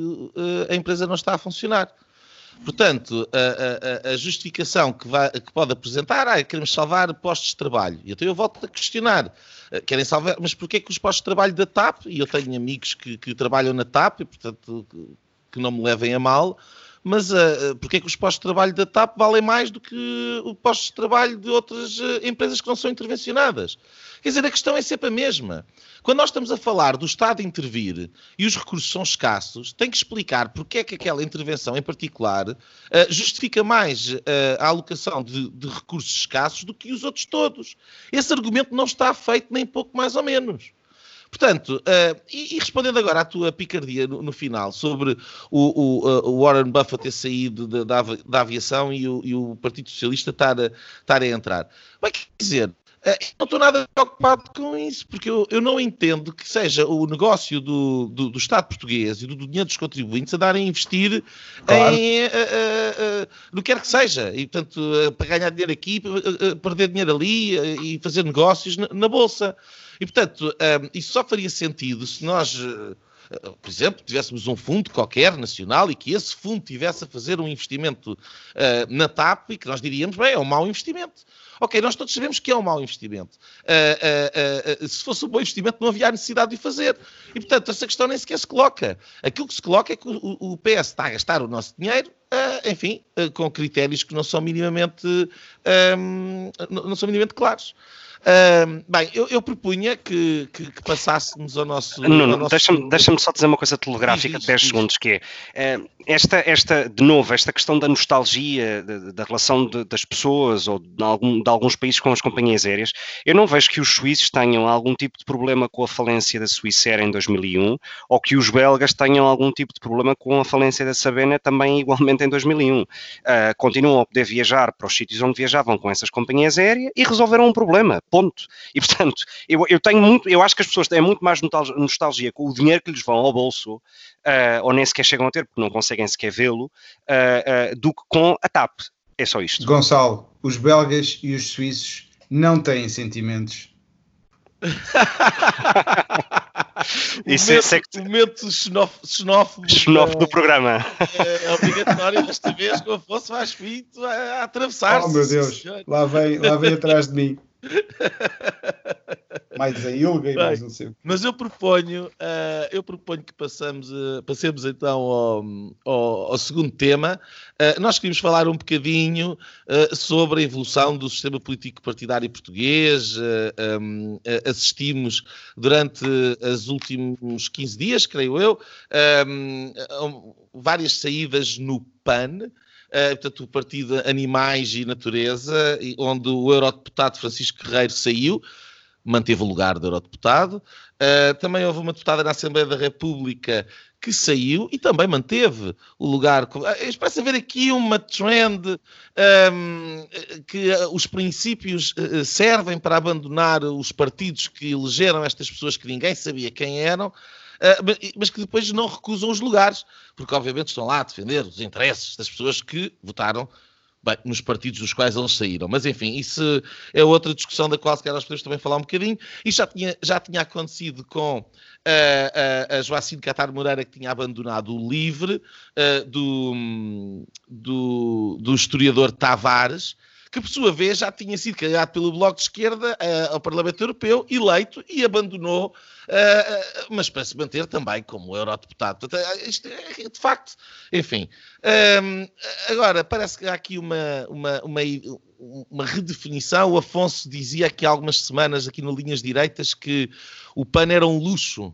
a empresa não está a funcionar. Portanto, a, a, a justificação que, vai, que, pode apresentar, ah, queremos salvar postos de trabalho. E então eu volto a questionar, querem salvar, mas porquê que os postos de trabalho da TAP, e eu tenho amigos que, que trabalham na TAP, portanto que, que não me levem a mal, mas uh, porquê que os postos de trabalho da TAP valem mais do que os postos de trabalho de outras uh, empresas que não são intervencionadas? Quer dizer, a questão é sempre a mesma. Quando nós estamos a falar do Estado intervir e os recursos são escassos, tem que explicar porque é que aquela intervenção em particular uh, justifica mais uh, a alocação de, de, recursos escassos do que os outros todos. Esse argumento não está feito nem pouco mais ou menos. Portanto, uh, e, e, respondendo agora à tua picardia no, no final sobre o, o, o, Warren Buffett ter saído da aviação e o, e o, Partido Socialista estar a, estar a entrar. Bem, quer dizer, eh, não estou nada preocupado com isso, porque eu, eu não entendo que seja o negócio do, do, do, Estado português e do, do dinheiro dos contribuintes a darem a investir claro. em, uh, uh, no que quer que seja. E, portanto, para ganhar dinheiro aqui, perder dinheiro ali e fazer negócios na, na Bolsa. E, portanto, isso só faria sentido se nós por exemplo, tivéssemos um fundo qualquer, nacional, e que esse fundo tivesse a fazer um investimento uh, na TAP e que nós diríamos, bem, é um mau investimento. Ok, nós todos sabemos que é um mau investimento. Uh, uh, uh, se fosse um bom investimento, não havia necessidade de o fazer. E, portanto, essa questão nem sequer se coloca. Aquilo que se coloca é que o, o PS está a gastar o nosso dinheiro, enfim, com critérios que não são minimamente, não são minimamente claros. Uh, bem, eu, eu propunha que, que, que, passássemos ao nosso. Nuno, nosso... deixa-me deixa só dizer uma coisa telegráfica de 10 segundos, que é uh, esta, esta, de novo, esta questão da nostalgia, da relação de, das pessoas ou de, algum, de alguns países com as companhias aéreas. Eu não vejo que os suíços tenham algum tipo de problema com a falência da Swissair em 2001 ou que os belgas tenham algum tipo de problema com a falência da Sabena também *laughs* igualmente em 2001. Uh, ah, continuam a poder viajar para os sítios onde viajavam com essas companhias aéreas e resolveram um problema ponto. E portanto, eu, eu tenho muito, eu acho que as pessoas têm muito mais nostalgia com o dinheiro que lhes vão ao bolso, uh, ou nem sequer chegam a ter, porque não conseguem sequer vê-lo, uh, uh, do que com a TAP. É só isto. Gonçalo, os belgas e os suíços não têm sentimentos. *laughs* Isso momento, é que... momento xenófobo, xenófobo do programa. É, é obrigatório desta vez que eu fosse mais finto a, a atravessar. Oh meu Deus, lá vem, lá vem atrás de mim. Mais a Ilga e Bem, mais não sei. Mas eu proponho, uh, eu proponho que passamos, uh, passemos então ao, ao, ao segundo tema. Uh, nós queríamos falar um bocadinho sobre a evolução do sistema político partidário português. Um, assistimos durante os últimos 15 dias, creio eu, um, várias saídas no PAN. Uh, portanto, o Partido Animais e Natureza, onde o eurodeputado Francisco Guerreiro saiu. manteve o lugar de eurodeputado. Uh, também houve uma deputada na Assembleia da República que saiu e também manteve o lugar. Eh, parece haver aqui uma trend um, ehm, que os princípios servem para abandonar os partidos que elegeram estas pessoas que ninguém sabia quem eram. Uh, mas que depois não recusam os lugares, porque obviamente estão lá a defender os interesses das pessoas que votaram bem, nos partidos dos quais eles saíram. Mas enfim, isso é outra discussão da qual se calhar nós podemos também falar um bocadinho. Isto já tinha, já tinha acontecido com uh, a Joacine Catar Moreira, que tinha abandonado o LIVRE uh, do, do, do historiador Tavares, que por sua vez já tinha sido candidato pelo Bloco de Esquerda uh, ao Parlamento Europeu, eleito e abandonou, uh, mas para se manter também como eurodeputado. Isto é, de facto, enfim. agora, parece que há aqui uma, uma, uma, uma redefinição. O Afonso dizia aqui há algumas semanas, aqui no Linhas Direitas, que o PAN era um luxo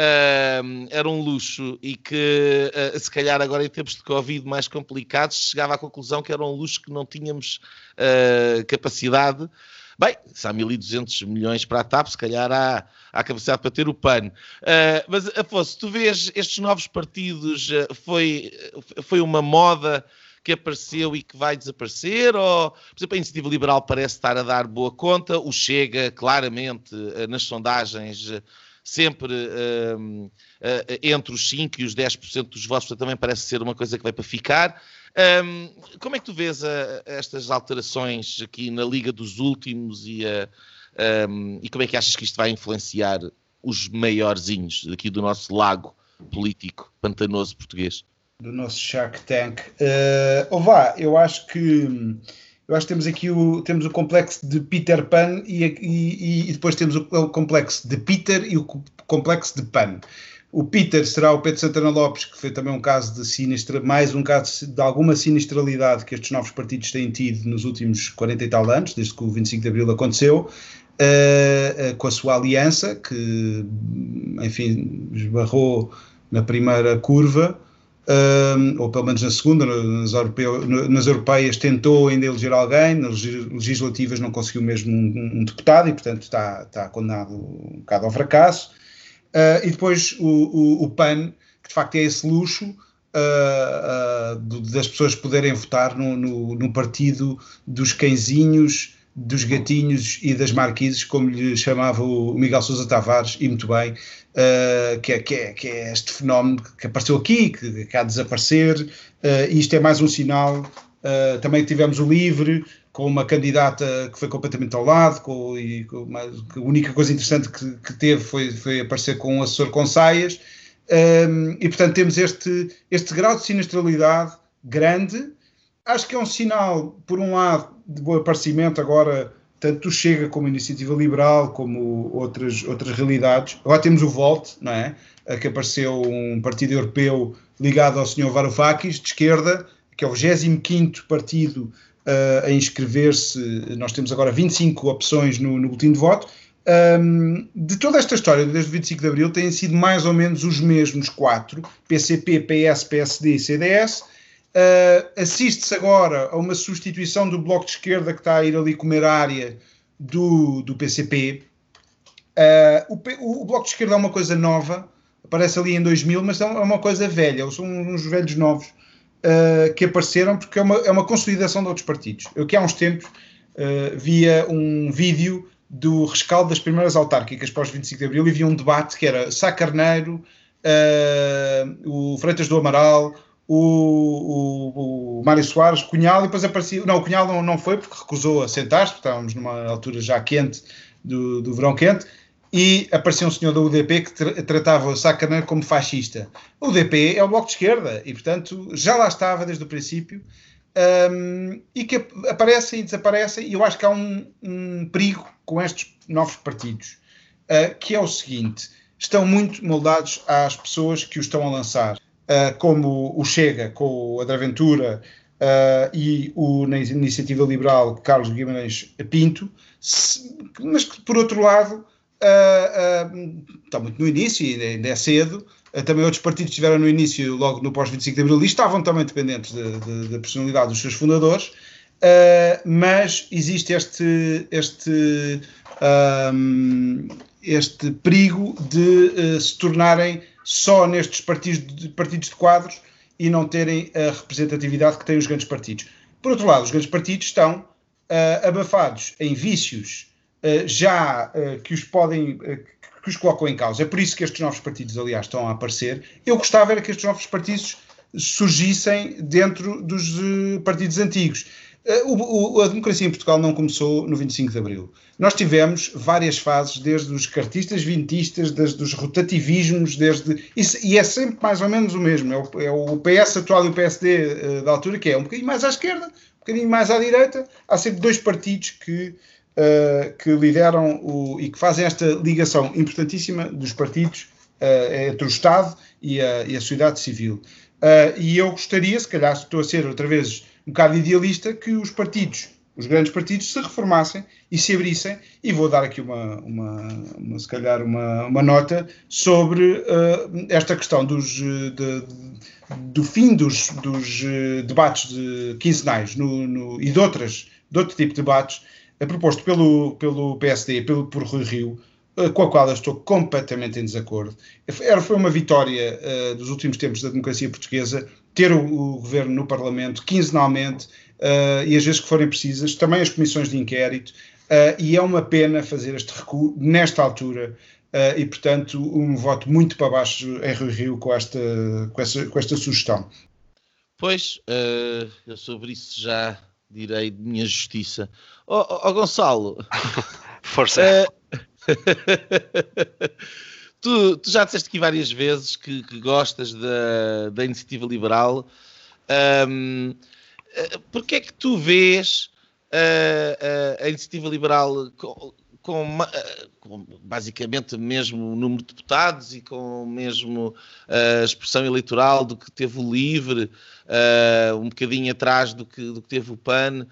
Uh, era um luxo e que, uh, se calhar, agora em tempos de Covid mais complicados, chegava à conclusão que era um luxo que não tínhamos uh, capacidade. Bem, se há 1.200 milhões para a TAP, se calhar há, há capacidade para ter o PAN. Ah, mas, Afonso, tu vês estes novos partidos, foi, foi uma moda que apareceu e que vai desaparecer? Ou, por exemplo, a Iniciativa Liberal parece estar a dar boa conta, o Chega, claramente, nas sondagens sempre uh, uh, entre os 5% e os 10% dos votos, portanto, também parece ser uma coisa que vai para ficar. Um, como é que tu vês a, a estas alterações aqui na Liga dos Últimos e, um, e como é que achas que isto vai influenciar os maiorzinhos aqui do nosso lago político pantanoso português? Do nosso Shark Tank. Uh, ou vá, eu acho que eu acho que temos aqui o, temos o complexo de Peter Pan e, e, e depois temos o, o, complexo de Peter e o complexo de Pan. O Peter será o Pedro Santana Lopes, que foi também um caso de sinistra, mais um caso de alguma sinistralidade que estes novos partidos têm tido nos últimos 40 e tal anos, desde que o 25 de Abril aconteceu, uh, uh, com a sua aliança, que, enfim, esbarrou na primeira curva ou pelo menos na segunda, nas, europeu, nas europeias tentou ainda eleger alguém, nas legislativas não conseguiu mesmo um, um deputado e, portanto, está, está condenado um bocado ao fracasso. Uh, e depois o, o, o, PAN, que de facto é esse luxo uh, uh, das pessoas poderem votar no, no, no partido dos cãezinhos dos gatinhos e das marquises, como lhe chamava o Miguel Sousa Tavares, e muito bem, uh, que, é, que, é, que, é, este fenómeno que apareceu aqui, que, que há de desaparecer, uh, e isto é mais um sinal. Uh, também tivemos o LIVRE, com uma candidata que foi completamente ao lado, com, e com uma, a única coisa interessante que, que, teve foi, foi aparecer com um assessor com saias, um, e portanto temos este, este grau de sinistralidade grande, acho que é um sinal, por um lado, bom aparecimento agora, tanto Chega como Iniciativa Liberal, como outras, outras realidades. Agora temos o Volt, não é? Que apareceu um partido europeu ligado ao Sr. Varoufakis, de esquerda, que é o 25 partido uh, a inscrever-se. Nós temos agora 25 opções no, no boletim de voto. Um, de toda esta história, desde o 25 de Abril, têm sido mais ou menos os mesmos quatro: PCP, PS, PSD e CDS Uh, Assiste-se agora a uma substituição do Bloco de Esquerda que está a ir ali comer a área do, do PCP. Uh, o, o, Bloco de Esquerda é uma coisa nova, aparece ali em 2000, mas é uma coisa velha, são uns velhos novos uh, que apareceram porque é uma, é uma consolidação de outros partidos. Eu que há uns tempos via um vídeo do rescaldo das primeiras autárquicas pós 25 de Abril e vi um debate que era Sá Carneiro, o Freitas do Amaral, o, o, o Mário Soares, Cunhal, e depois aparecia. Não, o Cunhal não, não foi porque recusou a sentar-se, estávamos numa altura já quente, do, do verão quente, e apareceu um senhor da UDP que tra tratava o Sacaneiro como fascista. O UDP é o Bloco de Esquerda e, portanto, já lá estava desde o princípio. Um, e que aparecem e desaparecem, e eu acho que há um, um perigo com estes novos partidos, uh, que é o seguinte: estão muito moldados às pessoas que os estão a lançar uh, como o Chega, com o André Ventura uh, e o, na Iniciativa Liberal, Carlos Guimarães Pinto, se, mas que, por outro lado, uh, está muito no início, ainda é cedo, também outros partidos estiveram no início, logo no pós-25 de Abril, e estavam também dependentes da de, de, personalidade dos seus fundadores, mas existe este, este um, este perigo de uh, se tornarem só nestes partidos de, partidos de quadros e não terem a representatividade que têm os grandes partidos. Por outro lado, os grandes partidos estão uh, abafados em vícios uh, já que os podem que os colocam em causa. É por isso que estes novos partidos, aliás, estão a aparecer. Eu gostava era que estes novos partidos surgissem dentro dos partidos antigos. Eh, o, o, a democracia em Portugal não começou no 25 de Abril. Nós tivemos várias fases, desde os cartistas vintistas, desde os rotativismos, desde. Isso, e é sempre mais ou menos o mesmo. É o, é o PS atual e o PSD uh, eh, da altura, que é um bocadinho mais à esquerda, um bocadinho mais à direita. Há sempre dois partidos que, uh, que lideram o, e que fazem esta ligação importantíssima dos partidos uh, entre o Estado e a, e a sociedade civil. e eu gostaria, se calhar estou a ser outra vez um bocado idealista que os partidos, os grandes partidos, se reformassem e se abrissem. E vou dar aqui uma, uma, uma se calhar, uma, uma nota sobre uh, esta questão dos, eh, de, do fim dos, dos uh, debates de quinzenais no, no, e de, outras, de outro tipo de debates, uh, proposto pelo, pelo PSD, pelo, por Rui Rio, com a qual eu estou completamente em desacordo. Era, foi uma vitória uh, dos últimos tempos da democracia portuguesa ter o, o governo no Parlamento quinzenalmente uh, e as vezes que forem precisas, também as comissões de inquérito, uh, e é uma pena fazer este recuo nesta altura. e, portanto, um voto muito para baixo em Rio Rio com esta, com essa, com esta sugestão. Pois, eu sobre isso já direi de minha justiça. Ó oh, oh, Gonçalo, *laughs* força. *laughs* tu, tu, já disseste aqui várias vezes que, que gostas da, da iniciativa liberal. Um, eh, Porquê é que tu vês a, a, a iniciativa liberal com, com, com, basicamente o mesmo número de deputados e com o mesmo a expressão eleitoral do que teve o LIVRE, um bocadinho atrás do que, do que teve o PAN.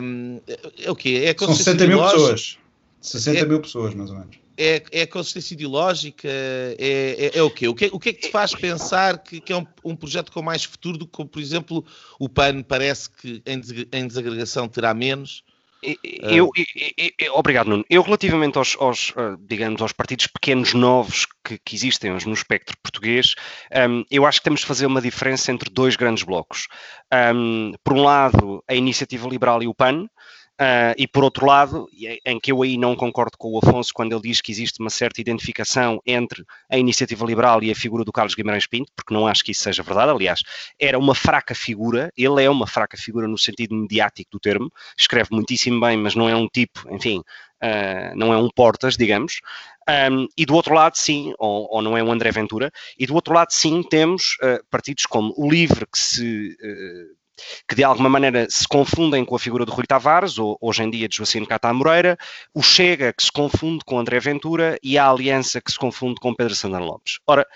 Um, é o quê? É São 60 mil pessoas. 60 é, mil pessoas, mais ou menos. É, é a consistência ideológica? É, é, é, o quê? O que, o que é que te faz pensar que, que é um, um, projeto com mais futuro do que, por exemplo, o PAN parece que em, em desagregação terá menos? Eu, eu, eu, obrigado, Nuno. Eu, relativamente aos, aos, ah, digamos, aos partidos pequenos novos que, que existem no espectro português, um, eu acho que temos de fazer uma diferença entre dois grandes blocos. Um, por um lado, a Iniciativa Liberal e o PAN, Uh, e por outro lado, em que eu aí não concordo com o Afonso quando ele diz que existe uma certa identificação entre a iniciativa liberal e a figura do Carlos Guimarães Pinto, porque não acho que isso seja verdade. Aliás, era uma fraca figura, ele é uma fraca figura no sentido mediático do termo, escreve muitíssimo bem, mas não é um tipo, enfim, uh, não é um portas, digamos. Um, e do outro lado, sim, ou, ou, não é um André Ventura, e do outro lado, sim, temos uh, partidos como o Livre, que se que de alguma maneira se confundem com a figura de Rui Tavares, ou hoje em dia de Joacine Catá Moreira, o Chega que se confunde com André Ventura e a Aliança que se confunde com Pedro Santana Lopes. Ora,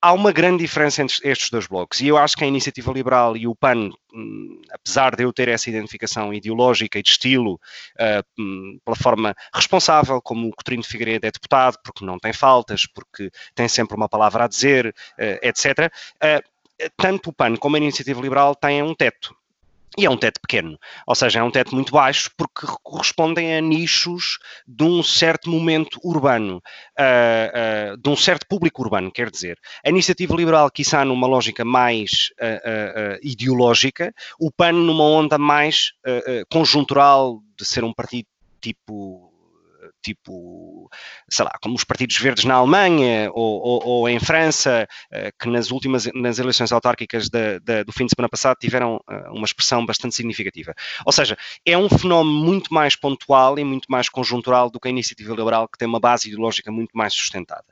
há uma grande diferença entre estes dois blocos e eu acho que a Iniciativa Liberal e o PAN, hum, apesar de eu ter essa identificação ideológica e de estilo uh, pela forma responsável, como o Coutinho de Figueiredo é deputado, porque não tem faltas, porque tem sempre uma palavra a dizer, uh, etc., tanto o PAN como a Iniciativa Liberal têm um teto. E é um teto pequeno, ou seja, é um teto muito baixo porque correspondem a nichos de um certo momento urbano, uh, uh, de um certo público urbano, quer dizer. A iniciativa liberal, quiçá numa lógica mais uh, ideológica, o PAN numa onda mais conjuntural de ser um partido tipo tipo, sei lá, como os partidos verdes na Alemanha ou, ou, ou em França, eh, que nas últimas nas eleições autárquicas do fim de semana passado tiveram eh, uma expressão bastante significativa. Ou seja, é um fenómeno muito mais pontual e muito mais conjuntural do que a iniciativa liberal, que tem uma base ideológica muito mais sustentada.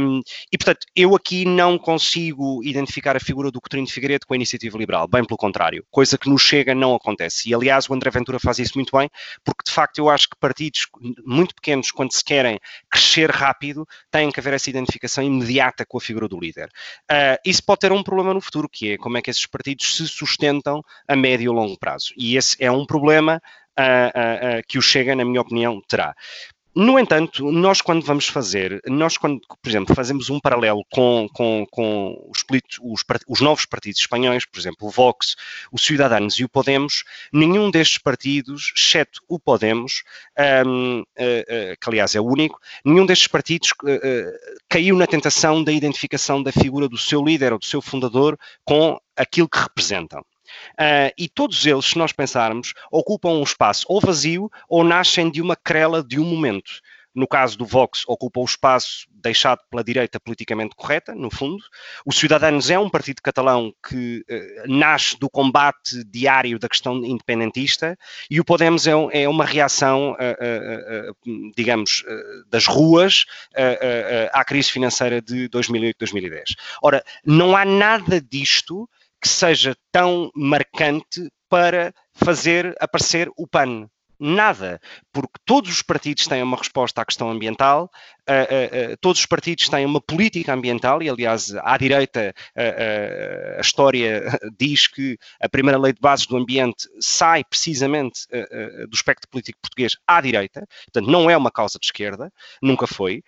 Um, e, portanto, eu aqui não consigo identificar a figura do Coutinho de Figueiredo com a iniciativa liberal, bem pelo contrário, coisa que nos chega não acontece. E, aliás, o André Ventura faz isso muito bem, porque, de facto, eu acho que partidos muito muito pequenos, quando se querem crescer rápido, tem que haver essa identificação imediata com a figura do líder. Uh, isso pode ter um problema no futuro, que é como é que esses partidos se sustentam a médio e longo prazo. E esse é um problema uh, uh, que o Chega, na minha opinião, terá. No entanto, nós quando vamos fazer, nós quando, por exemplo, fazemos um paralelo com, com, com os, os, os, novos partidos espanhóis, por exemplo, o Vox, o Ciudadanos e o Podemos, nenhum destes partidos, exceto o Podemos, um, uh, uh, que aliás é o único, nenhum destes partidos uh, caiu na tentação da identificação da figura do seu líder ou do seu fundador com aquilo que representam. Uh, e todos eles, se nós pensarmos, ocupam um espaço ou vazio ou nascem de uma crela de um momento. No caso do Vox, ocupa o espaço deixado pela direita politicamente correta, no fundo. O Ciudadanos é um partido catalão que uh, nasce do combate diário da questão independentista e o Podemos é, é uma reação, uh, digamos, das ruas à crise financeira de 2008-2010. Ora, não há nada disto que seja tão marcante para fazer aparecer o PAN. Nada, porque todos os partidos têm uma resposta à questão ambiental, uh, uh, todos os partidos têm uma política ambiental, e aliás, à direita, a história *laughs* diz que a primeira lei de bases do ambiente sai precisamente do espectro político português à direita, portanto, não é uma causa de esquerda, nunca foi,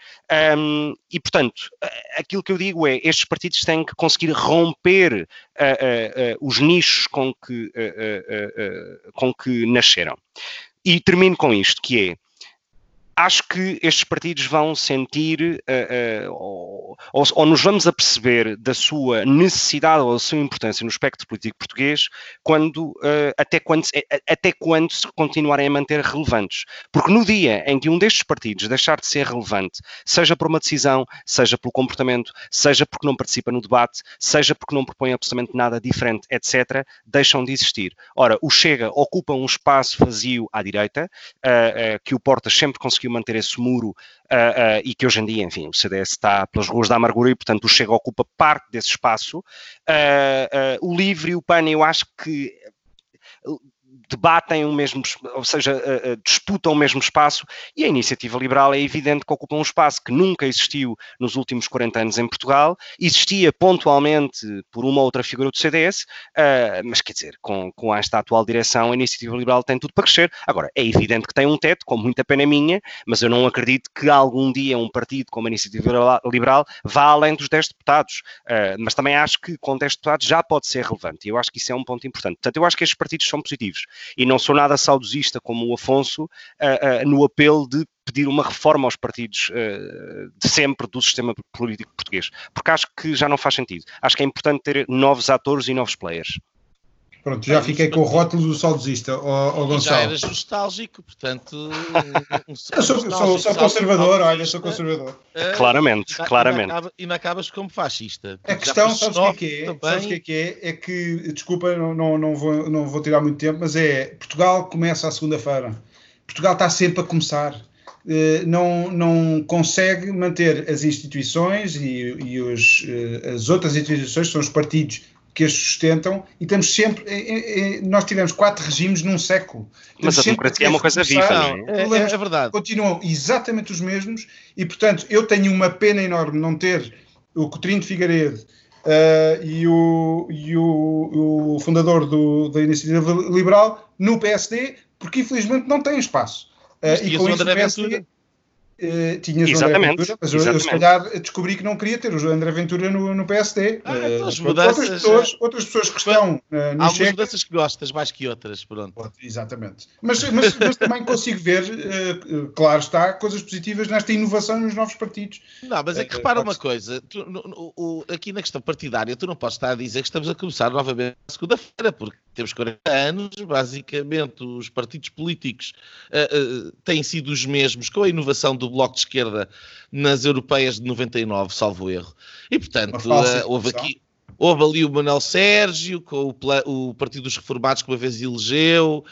um, e portanto, aquilo que eu digo é, estes partidos têm que conseguir romper os nichos com que, com que nasceram. E termino com isto, que é acho que estes partidos vão sentir uh, uh, ou, ou, nos vamos aperceber da sua necessidade ou da sua importância no espectro político português quando, uh, até, quando, até quando se continuarem a manter relevantes. Porque no dia em que um destes partidos deixar de ser relevante, seja por uma decisão, seja pelo comportamento, seja porque não participa no debate, seja porque não propõe absolutamente nada diferente, etc., deixam de existir. Ora, o Chega ocupa um espaço vazio à direita, que o Portas sempre conseguiu conseguiu manter esse muro uh, uh, e que hoje em dia, enfim, o CDS está pelas ruas da amargura e, portanto, o Chega ocupa parte desse espaço. Uh, o LIVRE e o PAN, eu acho que debatem o mesmo, ou seja, uh, uh, disputam o mesmo espaço e a iniciativa liberal é evidente que ocupa um espaço que nunca existiu nos últimos 40 anos em Portugal, existia pontualmente por uma outra figura do CDS, eh, mas quer dizer, com, com esta atual direção, a iniciativa liberal tem tudo para crescer. Agora, é evidente que tem um teto, com muita pena minha, mas eu não acredito que algum dia um partido como a iniciativa liberal vá além dos 10 deputados, mas também acho que com 10 deputados já pode ser relevante e eu acho que isso é um ponto importante. Portanto, eu acho que estes partidos são positivos e não sou nada saudosista como o Afonso uh, uh, no apelo de pedir uma reforma aos partidos uh, de sempre do sistema político português, porque acho que já não faz sentido. Acho que é importante ter novos atores e novos players. Pronto, já fiquei com o rótulo do saudosista, ó, Gonçalo. Já eras nostálgico, portanto. Um, *laughs* eu sou, sou, sou conservador, olha, sou conservador. Uh, claramente, e, claramente. E me acabas como fascista. A questão, sabes o que é que é? Sabes o que é que é? É que, desculpa, não, não, vou, não vou tirar muito tempo, mas é Portugal começa a segunda-feira. Portugal está sempre a começar. Uh, não, não consegue manter as instituições e, e os, uh, as outras instituições, são os partidos que as sustentam e estamos sempre. nós tivemos quatro regimes num século. Mas a democracia é uma coisa viva, não é? É, é, é verdade. Continuam exatamente os mesmos e, portanto, eu tenho uma pena enorme não ter o Coutinho de Figueiredo uh, e, o, e o, o fundador do, da Iniciativa Liberal no PSD, porque infelizmente não tem espaço. Uh, e com isso o PSD, Uh, tinhas exatamente, o André Ventura, mas eu, eu, se calhar descobri que não queria ter o André Ventura no, no PSD. Ah, uh, mudanças, outras, pessoas, outras pessoas que estão uh, no Há algumas mudanças que gostas mais que outras, pronto. Exatamente. Mas, mas, mas também consigo ver, uh, claro está, coisas positivas nesta inovação nos novos partidos. Não, mas é que repara uma coisa, tu, no, no, o, aqui na questão partidária, tu não podes estar a dizer que estamos a começar novamente na segunda-feira, porque temos 40 anos, basicamente os partidos políticos uh, uh, têm sido os mesmos, com a inovação do Bloco de Esquerda nas europeias de 99, salvo erro. E, portanto, uh, houve aqui Houve ali o Manuel Sérgio, com o, o Partido dos Reformados que uma vez elegeu,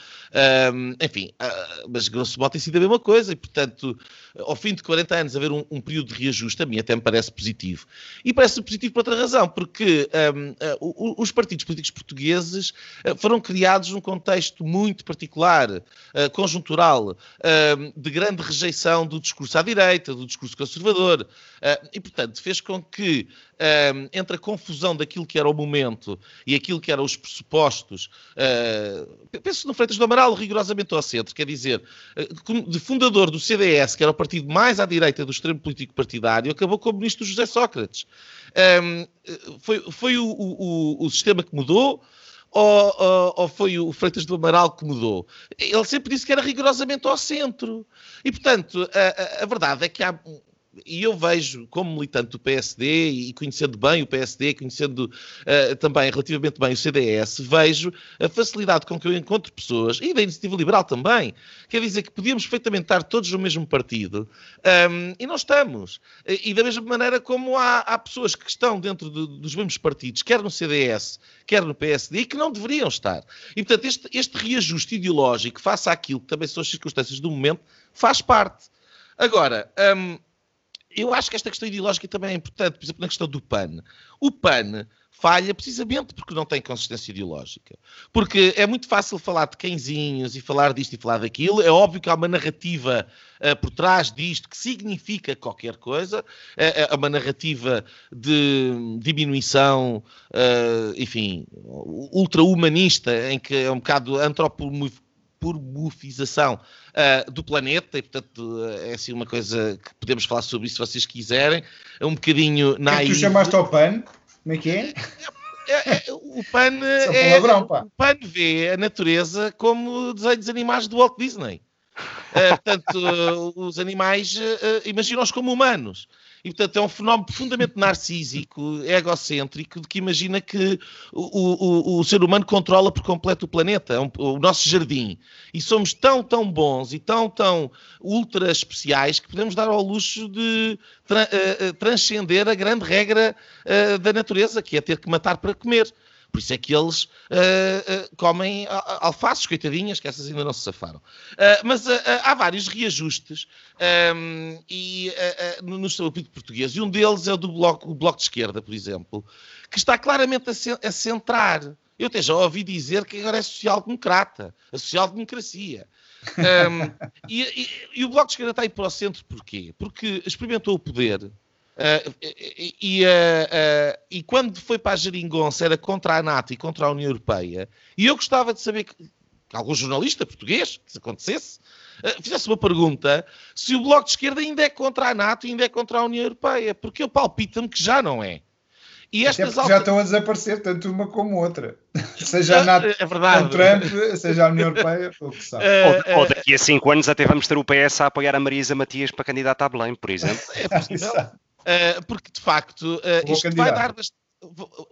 um, enfim, uh, mas grosso modo tem sido a mesma coisa. E, portanto, ao fim de 40 anos haver um, um período de reajuste, a mim até me parece positivo. E parece positivo por outra razão, porque um, uh, os partidos políticos portugueses uh, foram criados num contexto muito particular, conjuntural, de grande rejeição do discurso à direita, do discurso conservador, e, portanto, fez com que, entre a confusão daquilo aquilo que era o momento e aquilo que eram os pressupostos, uh, penso no Freitas do Amaral rigorosamente ao centro, quer dizer, uh, de fundador do CDS, que era o partido mais à direita do extremo político partidário, acabou como ministro José Sócrates. Um, foi foi o, o, o sistema que mudou, ou, ou, ou, foi o Freitas do Amaral que mudou? Ele sempre disse que era rigorosamente ao centro. E, portanto, a, a, a verdade é que há, e eu vejo, como militante do PSD e conhecendo bem o PSD, conhecendo uh, também relativamente bem o CDS, vejo a facilidade com que eu encontro pessoas, e da Iniciativa Liberal também, quer dizer que podíamos perfeitamente estar todos no mesmo partido um, e não estamos. E da mesma maneira como há, há pessoas que estão dentro de, dos mesmos partidos, quer no CDS, quer no PSD, e que não deveriam estar. E portanto, este, este reajuste ideológico, face àquilo que também são as circunstâncias do momento, faz parte. Agora, um, eu acho que esta questão ideológica também é importante, por exemplo, na questão do PAN. O PAN falha precisamente porque não tem consistência ideológica. Porque é muito fácil falar de cãezinhos e falar disto e falar daquilo. É óbvio que há uma narrativa uh, por trás disto que significa qualquer coisa. É, é uma narrativa de diminuição, uh, enfim, ultra-humanista, em que é um bocado antropomorfismo por bufização uh, do planeta, e portanto é assim uma coisa que podemos falar sobre isso se vocês quiserem. É um bocadinho na. É tu chamaste ao PAN? Como é que é? É, é, o PAN é, é o PAN vê a natureza como desenhos animais do Walt Disney. Uh, portanto, uh, os animais uh, imaginam-os como humanos. E, portanto, é um fenómeno profundamente narcísico, egocêntrico, de que imagina que o, o, o ser humano controla por completo o planeta, é um, o nosso jardim. E somos tão, tão bons e tão, tão ultra especiais que podemos dar ao luxo de tra uh, transcender a grande regra uh, da natureza, que é ter que matar para comer. Por isso é que eles uh, uh, comem alfaces, coitadinhas, que essas ainda não se safaram. Uh, mas há vários reajustes um, ehm, e, no estatuto português, e um deles é o do bloco, o bloco de Esquerda, por exemplo, que está claramente a, a centrar. Eu até já ouvi dizer que agora é social-democrata, a social-democracia. Um, ehm, *laughs* e, e, e, o Bloco de Esquerda está aí para o centro porquê? Porque experimentou o poder Uh, e, uh, uh, e, quando foi para a Geringonça era contra a NATO e contra a União Europeia, e eu gostava de saber que, que algum jornalista português, que isso acontecesse, fizesse uma pergunta se o Bloco de Esquerda ainda é contra a NATO e ainda é contra a União Europeia, porque eu palpito-me que já não é. E estas alter... já estão a desaparecer, tanto uma como outra. *laughs* seja a NATO é verdade. Trump, seja a União Europeia, *laughs* ou que sabe. Ou, ou, daqui a cinco anos até vamos ter o PS a apoiar a Marisa Matias para candidata a Belém, por exemplo. É possível. *laughs* Uh, porque, de facto, uh, isto vai dar.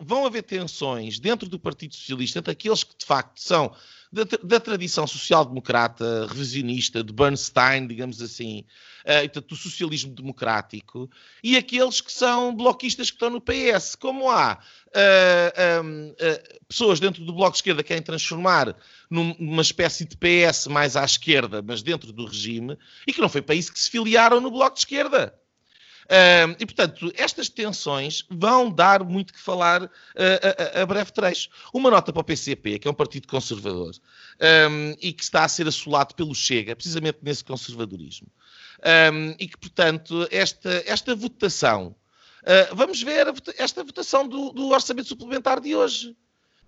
Vão haver tensões dentro do Partido Socialista entre aqueles que, de facto, são da, da tradição social-democrata, revisionista, de Bernstein, digamos assim, uh, portanto, do socialismo democrático, e aqueles que são bloquistas que estão no PS. Como há uh, um, uh, pessoas dentro do Bloco de Esquerda que querem transformar numa espécie de PS mais à esquerda, mas dentro do regime, e que não foi para isso que se filiaram no Bloco de Esquerda. E, portanto, estas tensões vão dar muito que falar uh, a, a, breve trecho. Uma nota para o PCP, que é um partido conservador, um, e que está a ser assolado pelo Chega, precisamente nesse conservadorismo. Um, e que, portanto, esta, esta votação, uh, vamos ver esta votação do, do orçamento suplementar de hoje.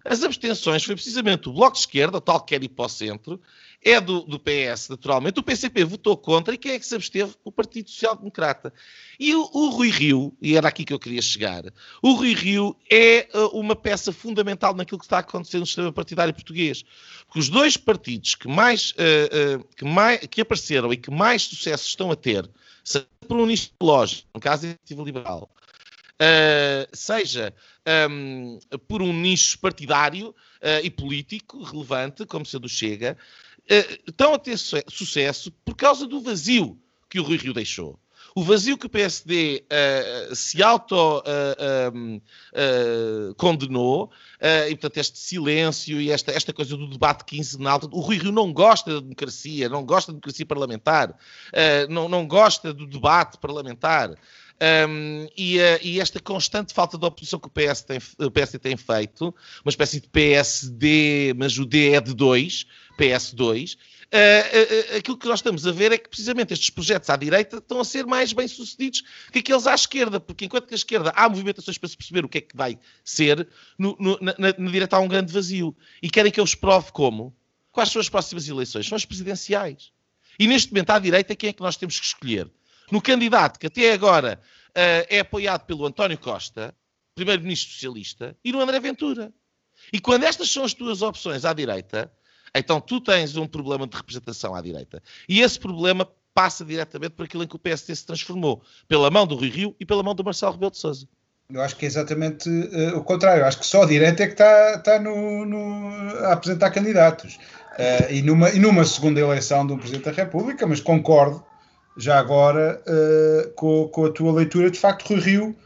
As abstenções foi precisamente o Bloco de Esquerda, tal que quer ir para o centro, é do, do, PS, naturalmente. O PCP votou contra e quem é que se absteve? O Partido Social Democrata. E o, o, Rui Rio, e era aqui que eu queria chegar, o Rui Rio é uh, uma peça fundamental naquilo que está acontecendo no sistema partidário português. Porque os dois partidos que mais, uh, uh, que, mais que apareceram e que mais sucesso estão a ter, seja por um nicho lógico, no caso da Iniciativa Liberal, seja um, por um nicho partidário e político relevante, como sendo o Chega, uh, estão a ter sucesso por causa do vazio que o Rui Rio deixou. O vazio que o PSD uh, eh, se auto-condenou, uh, e portanto este silêncio e esta, esta coisa do debate quinzenal, o Rui Rio não gosta da democracia, não gosta da democracia parlamentar, não, não gosta do debate parlamentar. Um, e, uh, e, esta constante falta de oposição que o PS tem, o tem feito, uma espécie de PSD, mas o D é de 2, PS2, uh, uh, aquilo que nós estamos a ver é que precisamente estes projetos à direita estão a ser mais bem sucedidos que aqueles à esquerda, porque enquanto que a esquerda há movimentações para se perceber o que é que vai ser, no, no, na, na direita há um grande vazio. E querem que eu os prove como? Quais são as próximas eleições? São as presidenciais. E neste momento, à direita, quem é que nós temos que escolher? No candidato que até agora uh, é apoiado pelo António Costa, primeiro-ministro socialista, e no André Ventura. E quando estas são as tuas opções à direita, então tu tens um problema de representação à direita. E esse problema passa diretamente por aquilo em que o PSD se transformou, pela mão do Rui Rio e pela mão do Marcelo Rebelo de Sousa. Eu acho que é exatamente uh, o contrário. Eu acho que só a direita é que está, está no, no, a apresentar candidatos. Uh, e, numa, e numa segunda eleição um Presidente da República, mas concordo já agora uh, com, com, a tua leitura, de facto, Rui Rio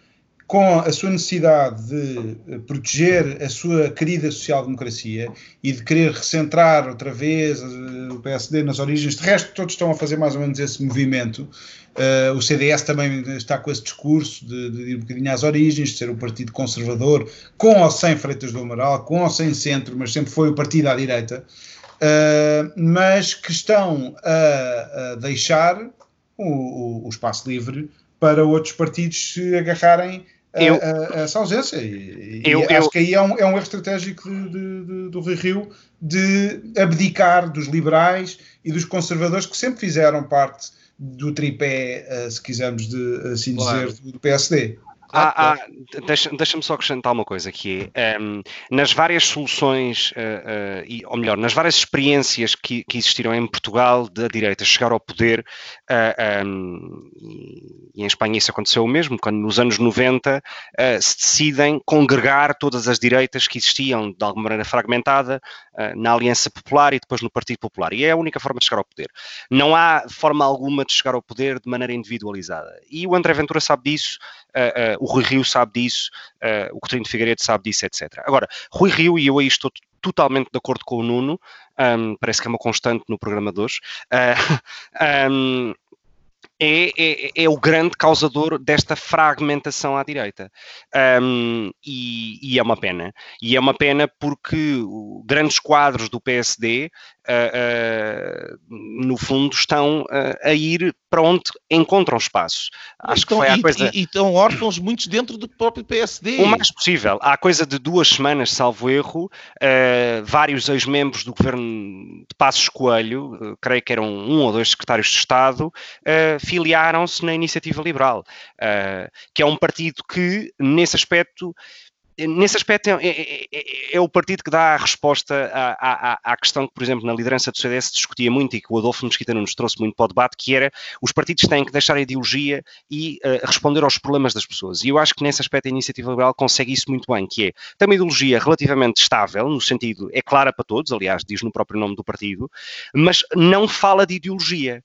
com a sua necessidade de eh, proteger a sua querida social-democracia e de querer recentrar outra vez eh, o PSD nas origens, de resto todos estão a fazer mais ou menos esse movimento. Uh, o CDS também está com esse discurso de, de, ir um bocadinho às origens, de ser um partido conservador, com ou sem Freitas do Amaral, com ou sem centro, mas sempre foi o partido à direita, uh, mas que estão a, a deixar o, o, o espaço livre para outros partidos se agarrarem eu, a, a, essa ausência. E, eu, e acho eu, que aí é um, é um erro estratégico de, de, de, do Rui Rio de abdicar dos liberais e dos conservadores que sempre fizeram parte do tripé, uh, se quisermos de, assim claro. dizer, do PSD. Ah, ah, Deixa-me deixa só acrescentar uma coisa que é, um, ehm, nas várias soluções, uh, uh, e, ou melhor, nas várias experiências que, que, existiram em Portugal da direita chegar ao poder, uh, um, ehm, e em Espanha isso aconteceu o mesmo, quando nos anos 90 se decidem congregar todas as direitas que existiam de alguma maneira fragmentada na Aliança Popular e depois no Partido Popular. E é a única forma de chegar ao poder. Não há forma alguma de chegar ao poder de maneira individualizada. E o André Ventura sabe disso, o Rui Rio sabe disso, uh, o Coutinho de Figueiredo sabe disso, etc. Agora, Rui Rio, e eu aí estou totalmente de acordo com o Nuno, um, parece que é uma constante no programa de *laughs* hoje, uh, um, é, é, é, o grande causador desta fragmentação à direita. Um, e, e, é uma pena. E é uma pena porque grandes quadros do PSD uh, uh, no fundo, estão uh, a ir para onde encontram espaço. Acho então, que foi a coisa. E, e estão órfãos muitos dentro do próprio PSD. O mais possível. Há coisa de duas semanas, salvo erro, vários ex-membros do governo de Passos Coelho, creio que eram um ou dois secretários de Estado, filiaram-se na Iniciativa Liberal, que é um partido que, nesse aspecto, nesse aspecto é, é, é, é, o partido que dá a resposta à, à, à, questão que, por exemplo, na liderança do CDS se discutia muito e que o Adolfo Mesquita nos trouxe muito para o debate, que era os partidos têm que deixar a ideologia e uh, responder aos problemas das pessoas. E eu acho que nesse aspecto a Iniciativa Liberal consegue isso muito bem, que é tem uma ideologia relativamente estável, no sentido, é clara para todos, aliás, diz no próprio nome do partido, mas não fala de ideologia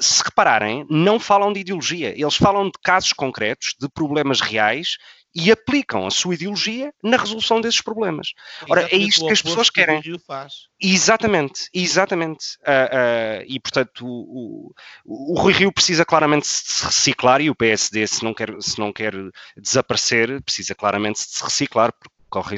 se repararem, não falam de ideologia, eles falam de casos concretos, de problemas reais e aplicam a sua ideologia na resolução desses problemas. Ora, é isto que as pessoas querem. Que exatamente, exatamente. Uh, uh, e, portanto, o, o, o Rui Rio precisa claramente se reciclar e o PSD, se não quer, se não quer desaparecer, precisa claramente se reciclar, porque corre,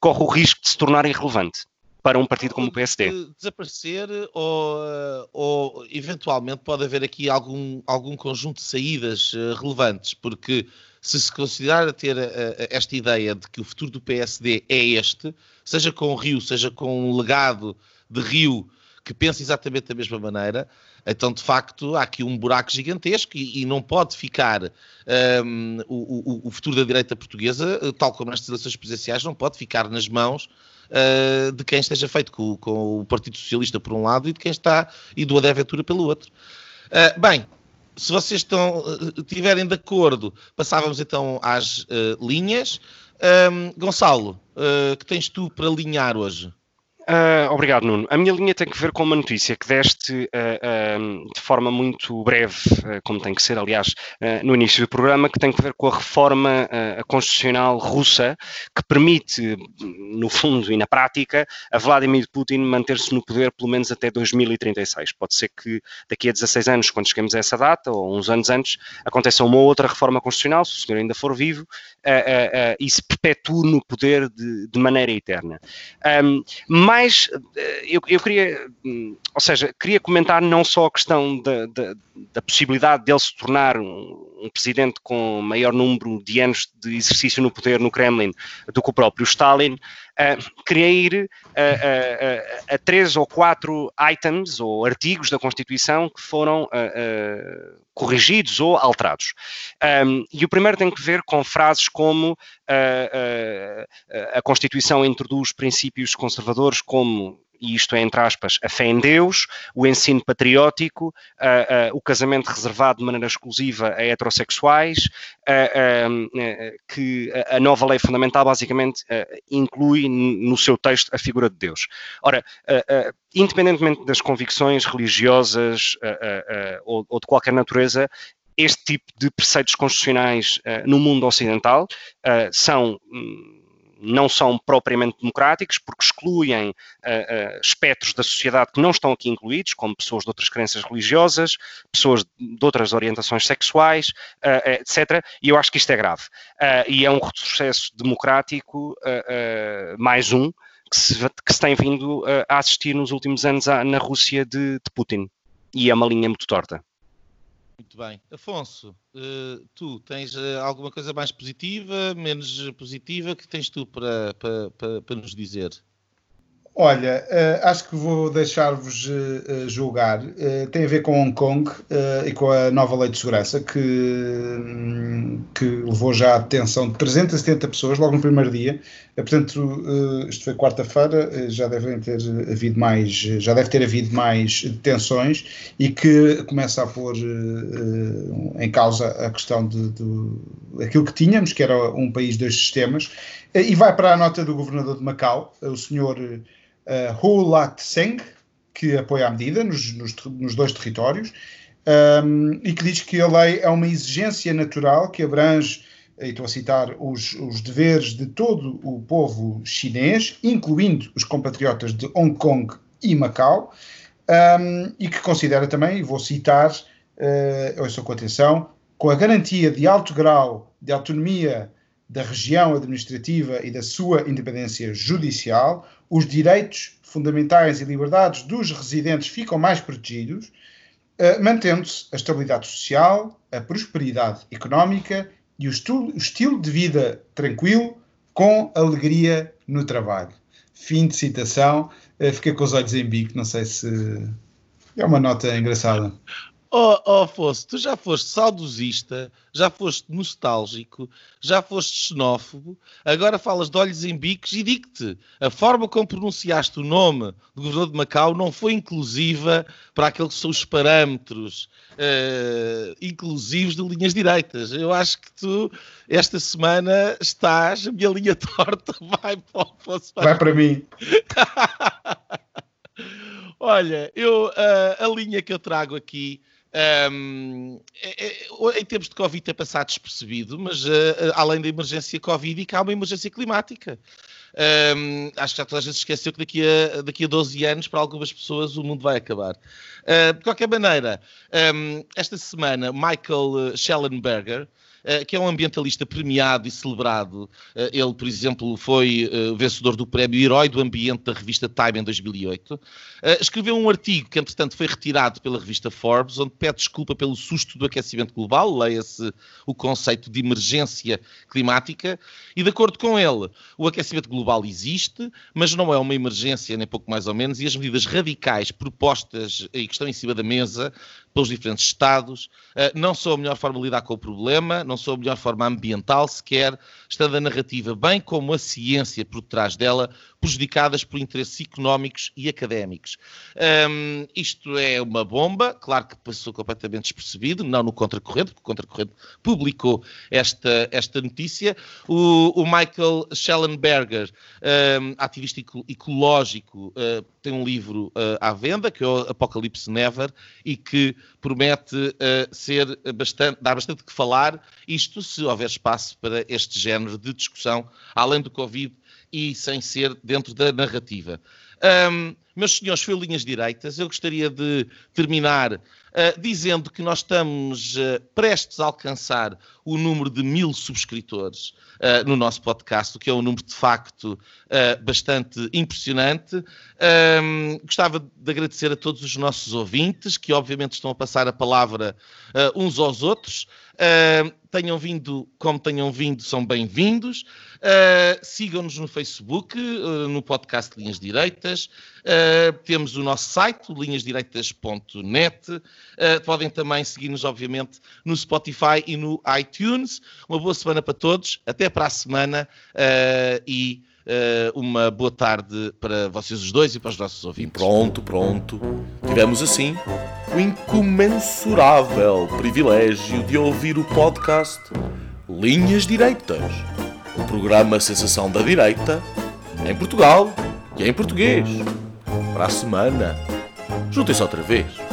corre o risco de se tornar irrelevante para um partido como o PSD. Desaparecer ou, ou eventualmente pode haver aqui algum, algum conjunto de saídas uh, relevantes, porque se se considerar ter uh, esta ideia de que o futuro do PSD é este, seja com o Rio, seja com um legado de Rio que pensa exatamente da mesma maneira, então de facto há aqui um buraco gigantesco e, e não pode ficar um, ehm, o, o, o, futuro da direita portuguesa, tal como nestas eleições presidenciais, não pode ficar nas mãos uh, de quem esteja feito com, com, o Partido Socialista por um lado e de quem está e do Adé Ventura pelo outro. Uh, bem, se vocês estão, uh, estiverem de acordo, passávamos então às linhas. Um, Gonçalo, uh, que tens tu para alinhar hoje? Uh, obrigado, Nuno. A minha linha tem que ver com uma notícia que deste uh, uh, de forma muito breve, como tem que ser, aliás, no início do programa, que tem que ver com a reforma constitucional russa, que permite, no fundo e na prática, a Vladimir Putin manter-se no poder pelo menos até 2036. Pode ser que daqui a 16 anos, quando cheguemos a essa data, ou uns anos antes, aconteça uma outra reforma constitucional, se o senhor ainda for vivo, e se perpetue no poder de, de maneira eterna. Um, eu, eu, queria, hum, ou seja, queria comentar não só a questão da, da, da possibilidade dele se tornar um, um, presidente com maior número de anos de exercício no poder no Kremlin do que o próprio Stalin, uh, queria ir a, a, a, três ou quatro items ou artigos da Constituição que foram uh, corrigidos ou alterados. Um, e o primeiro tem que ver com frases como a Constituição introduz princípios conservadores como e isto é entre aspas, a fé em Deus, o ensino patriótico, uh, uh, o casamento reservado de maneira exclusiva a heterossexuais, uh, que a nova lei fundamental basicamente inclui no seu texto a figura de Deus. Ora, independentemente das convicções religiosas ou, ou de qualquer natureza, este tipo de preceitos constitucionais no mundo ocidental são hum, não são propriamente democráticos, porque excluem uh, uh, espectros da sociedade que não estão aqui incluídos, como pessoas de outras crenças religiosas, pessoas de outras orientações sexuais, uh, etc. E eu acho que isto é grave. e é um retrocesso democrático, mais um, que se, que se, tem vindo a assistir nos últimos anos na Rússia de, de Putin. E é uma linha muito torta. Muito bem. Afonso, uh, tu tens uh, alguma coisa mais positiva, menos positiva, que tens tu para, para, para, para nos dizer? Olha, uh, acho que vou deixar-vos uh, julgar. Uh, tem a ver com Hong Kong e com a nova lei de segurança que, um, que levou já a detenção de 370 pessoas logo no primeiro dia. portanto, isto foi quarta-feira, já devem ter havido mais, já deve ter havido mais detenções e que começa a pôr em causa a questão de, de aquilo que tínhamos, que era um país, dois sistemas, e vai para a nota do governador de Macau, o senhor uh, Hu Lat Seng, que apoia a medida nos, nos, nos dois territórios, um, e que diz que a lei é uma exigência natural que abrange, e estou a citar, os, os deveres de todo o povo chinês, incluindo os compatriotas de Hong Kong e Macau, um, e que considera também, e vou citar, uh, ouçam com atenção, com a garantia de alto grau de autonomia da região administrativa e da sua independência judicial, os direitos fundamentais e liberdades dos residentes ficam mais protegidos, uh, mantendo-se a estabilidade social, a prosperidade económica e o, o estilo de vida tranquilo, com alegria no trabalho. Fim de citação. Uh, fiquei com os olhos em bico, não sei se. É uma nota engraçada. Oh, oh Afonso, tu já foste saudosista, já foste nostálgico, já foste xenófobo, agora falas de olhos em bicos e digo-te, a forma como pronunciaste o nome do governador de Macau não foi inclusiva para aqueles que são os parâmetros uh, inclusivos de linhas direitas. Eu acho que tu, esta semana, estás, a minha linha *laughs* torta vai para o Afonso. Vai para mim. *laughs* Olha, eu, uh, a linha que eu trago aqui um, é, é, em termos de Covid tem passado despercebido, mas uh, além da emergência Covid, há uma emergência climática. Um, acho que já toda a gente esqueceu que daqui a, daqui a 12 anos, para algumas pessoas, o mundo vai acabar. Uh, de qualquer maneira, um, esta semana, Michael Schellenberger, eh, que é um ambientalista premiado e celebrado. Eh, ele, por exemplo, foi eh, vencedor do prémio Herói do Ambiente da revista Time em 2008. Escreveu um artigo que, entretanto, foi retirado pela revista Forbes, onde pede desculpa pelo susto do aquecimento global, leia-se o conceito de emergência climática, e de acordo com ele, o aquecimento global existe, mas não é uma emergência, nem pouco mais ou menos, e as medidas radicais propostas e que estão em cima da mesa pelos diferentes Estados, não são a melhor forma de lidar com o problema, não sou a melhor forma ambiental sequer, estando a narrativa, bem como a ciência por trás dela, prejudicadas por interesses económicos e académicos. Um, isto é uma bomba, claro que passou completamente despercebido, não no Contracorrente, porque o Contracorrente publicou esta, esta notícia. O, o Michael Schellenberger, um, ativista ecológico, uh, tem um livro uh, à venda, que é o Apocalipse Never, e que promete uh, ser bastante, dar bastante que falar, isto se houver espaço para este género de discussão, além do Covid e sem ser dentro da narrativa. Um, meus senhores linhas direitas, eu gostaria de terminar uh, dizendo que nós estamos uh, prestes a alcançar o número de mil subscritores uh, no nosso podcast, o que é um número de facto bastante impressionante. Um, gostava de agradecer a todos os nossos ouvintes, que obviamente estão a passar a palavra uns aos outros. Uh, tenham vindo, como tenham vindo, são bem-vindos. Uh, Sigam-nos no Facebook, uh, no podcast Linhas Direitas. temos o nosso site, linhasdireitas.net. podem também seguir-nos, obviamente, no Spotify e no iTunes. Uma boa semana para todos. Até para a semana e uh, uma boa tarde para vocês os dois e para os nossos ouvintes. Pronto, pronto. Tivemos assim o incomensurável privilégio de ouvir o podcast Linhas Direitas, o programa Sensação da Direita, em Portugal e em português. Para a semana, juntem-se outra vez.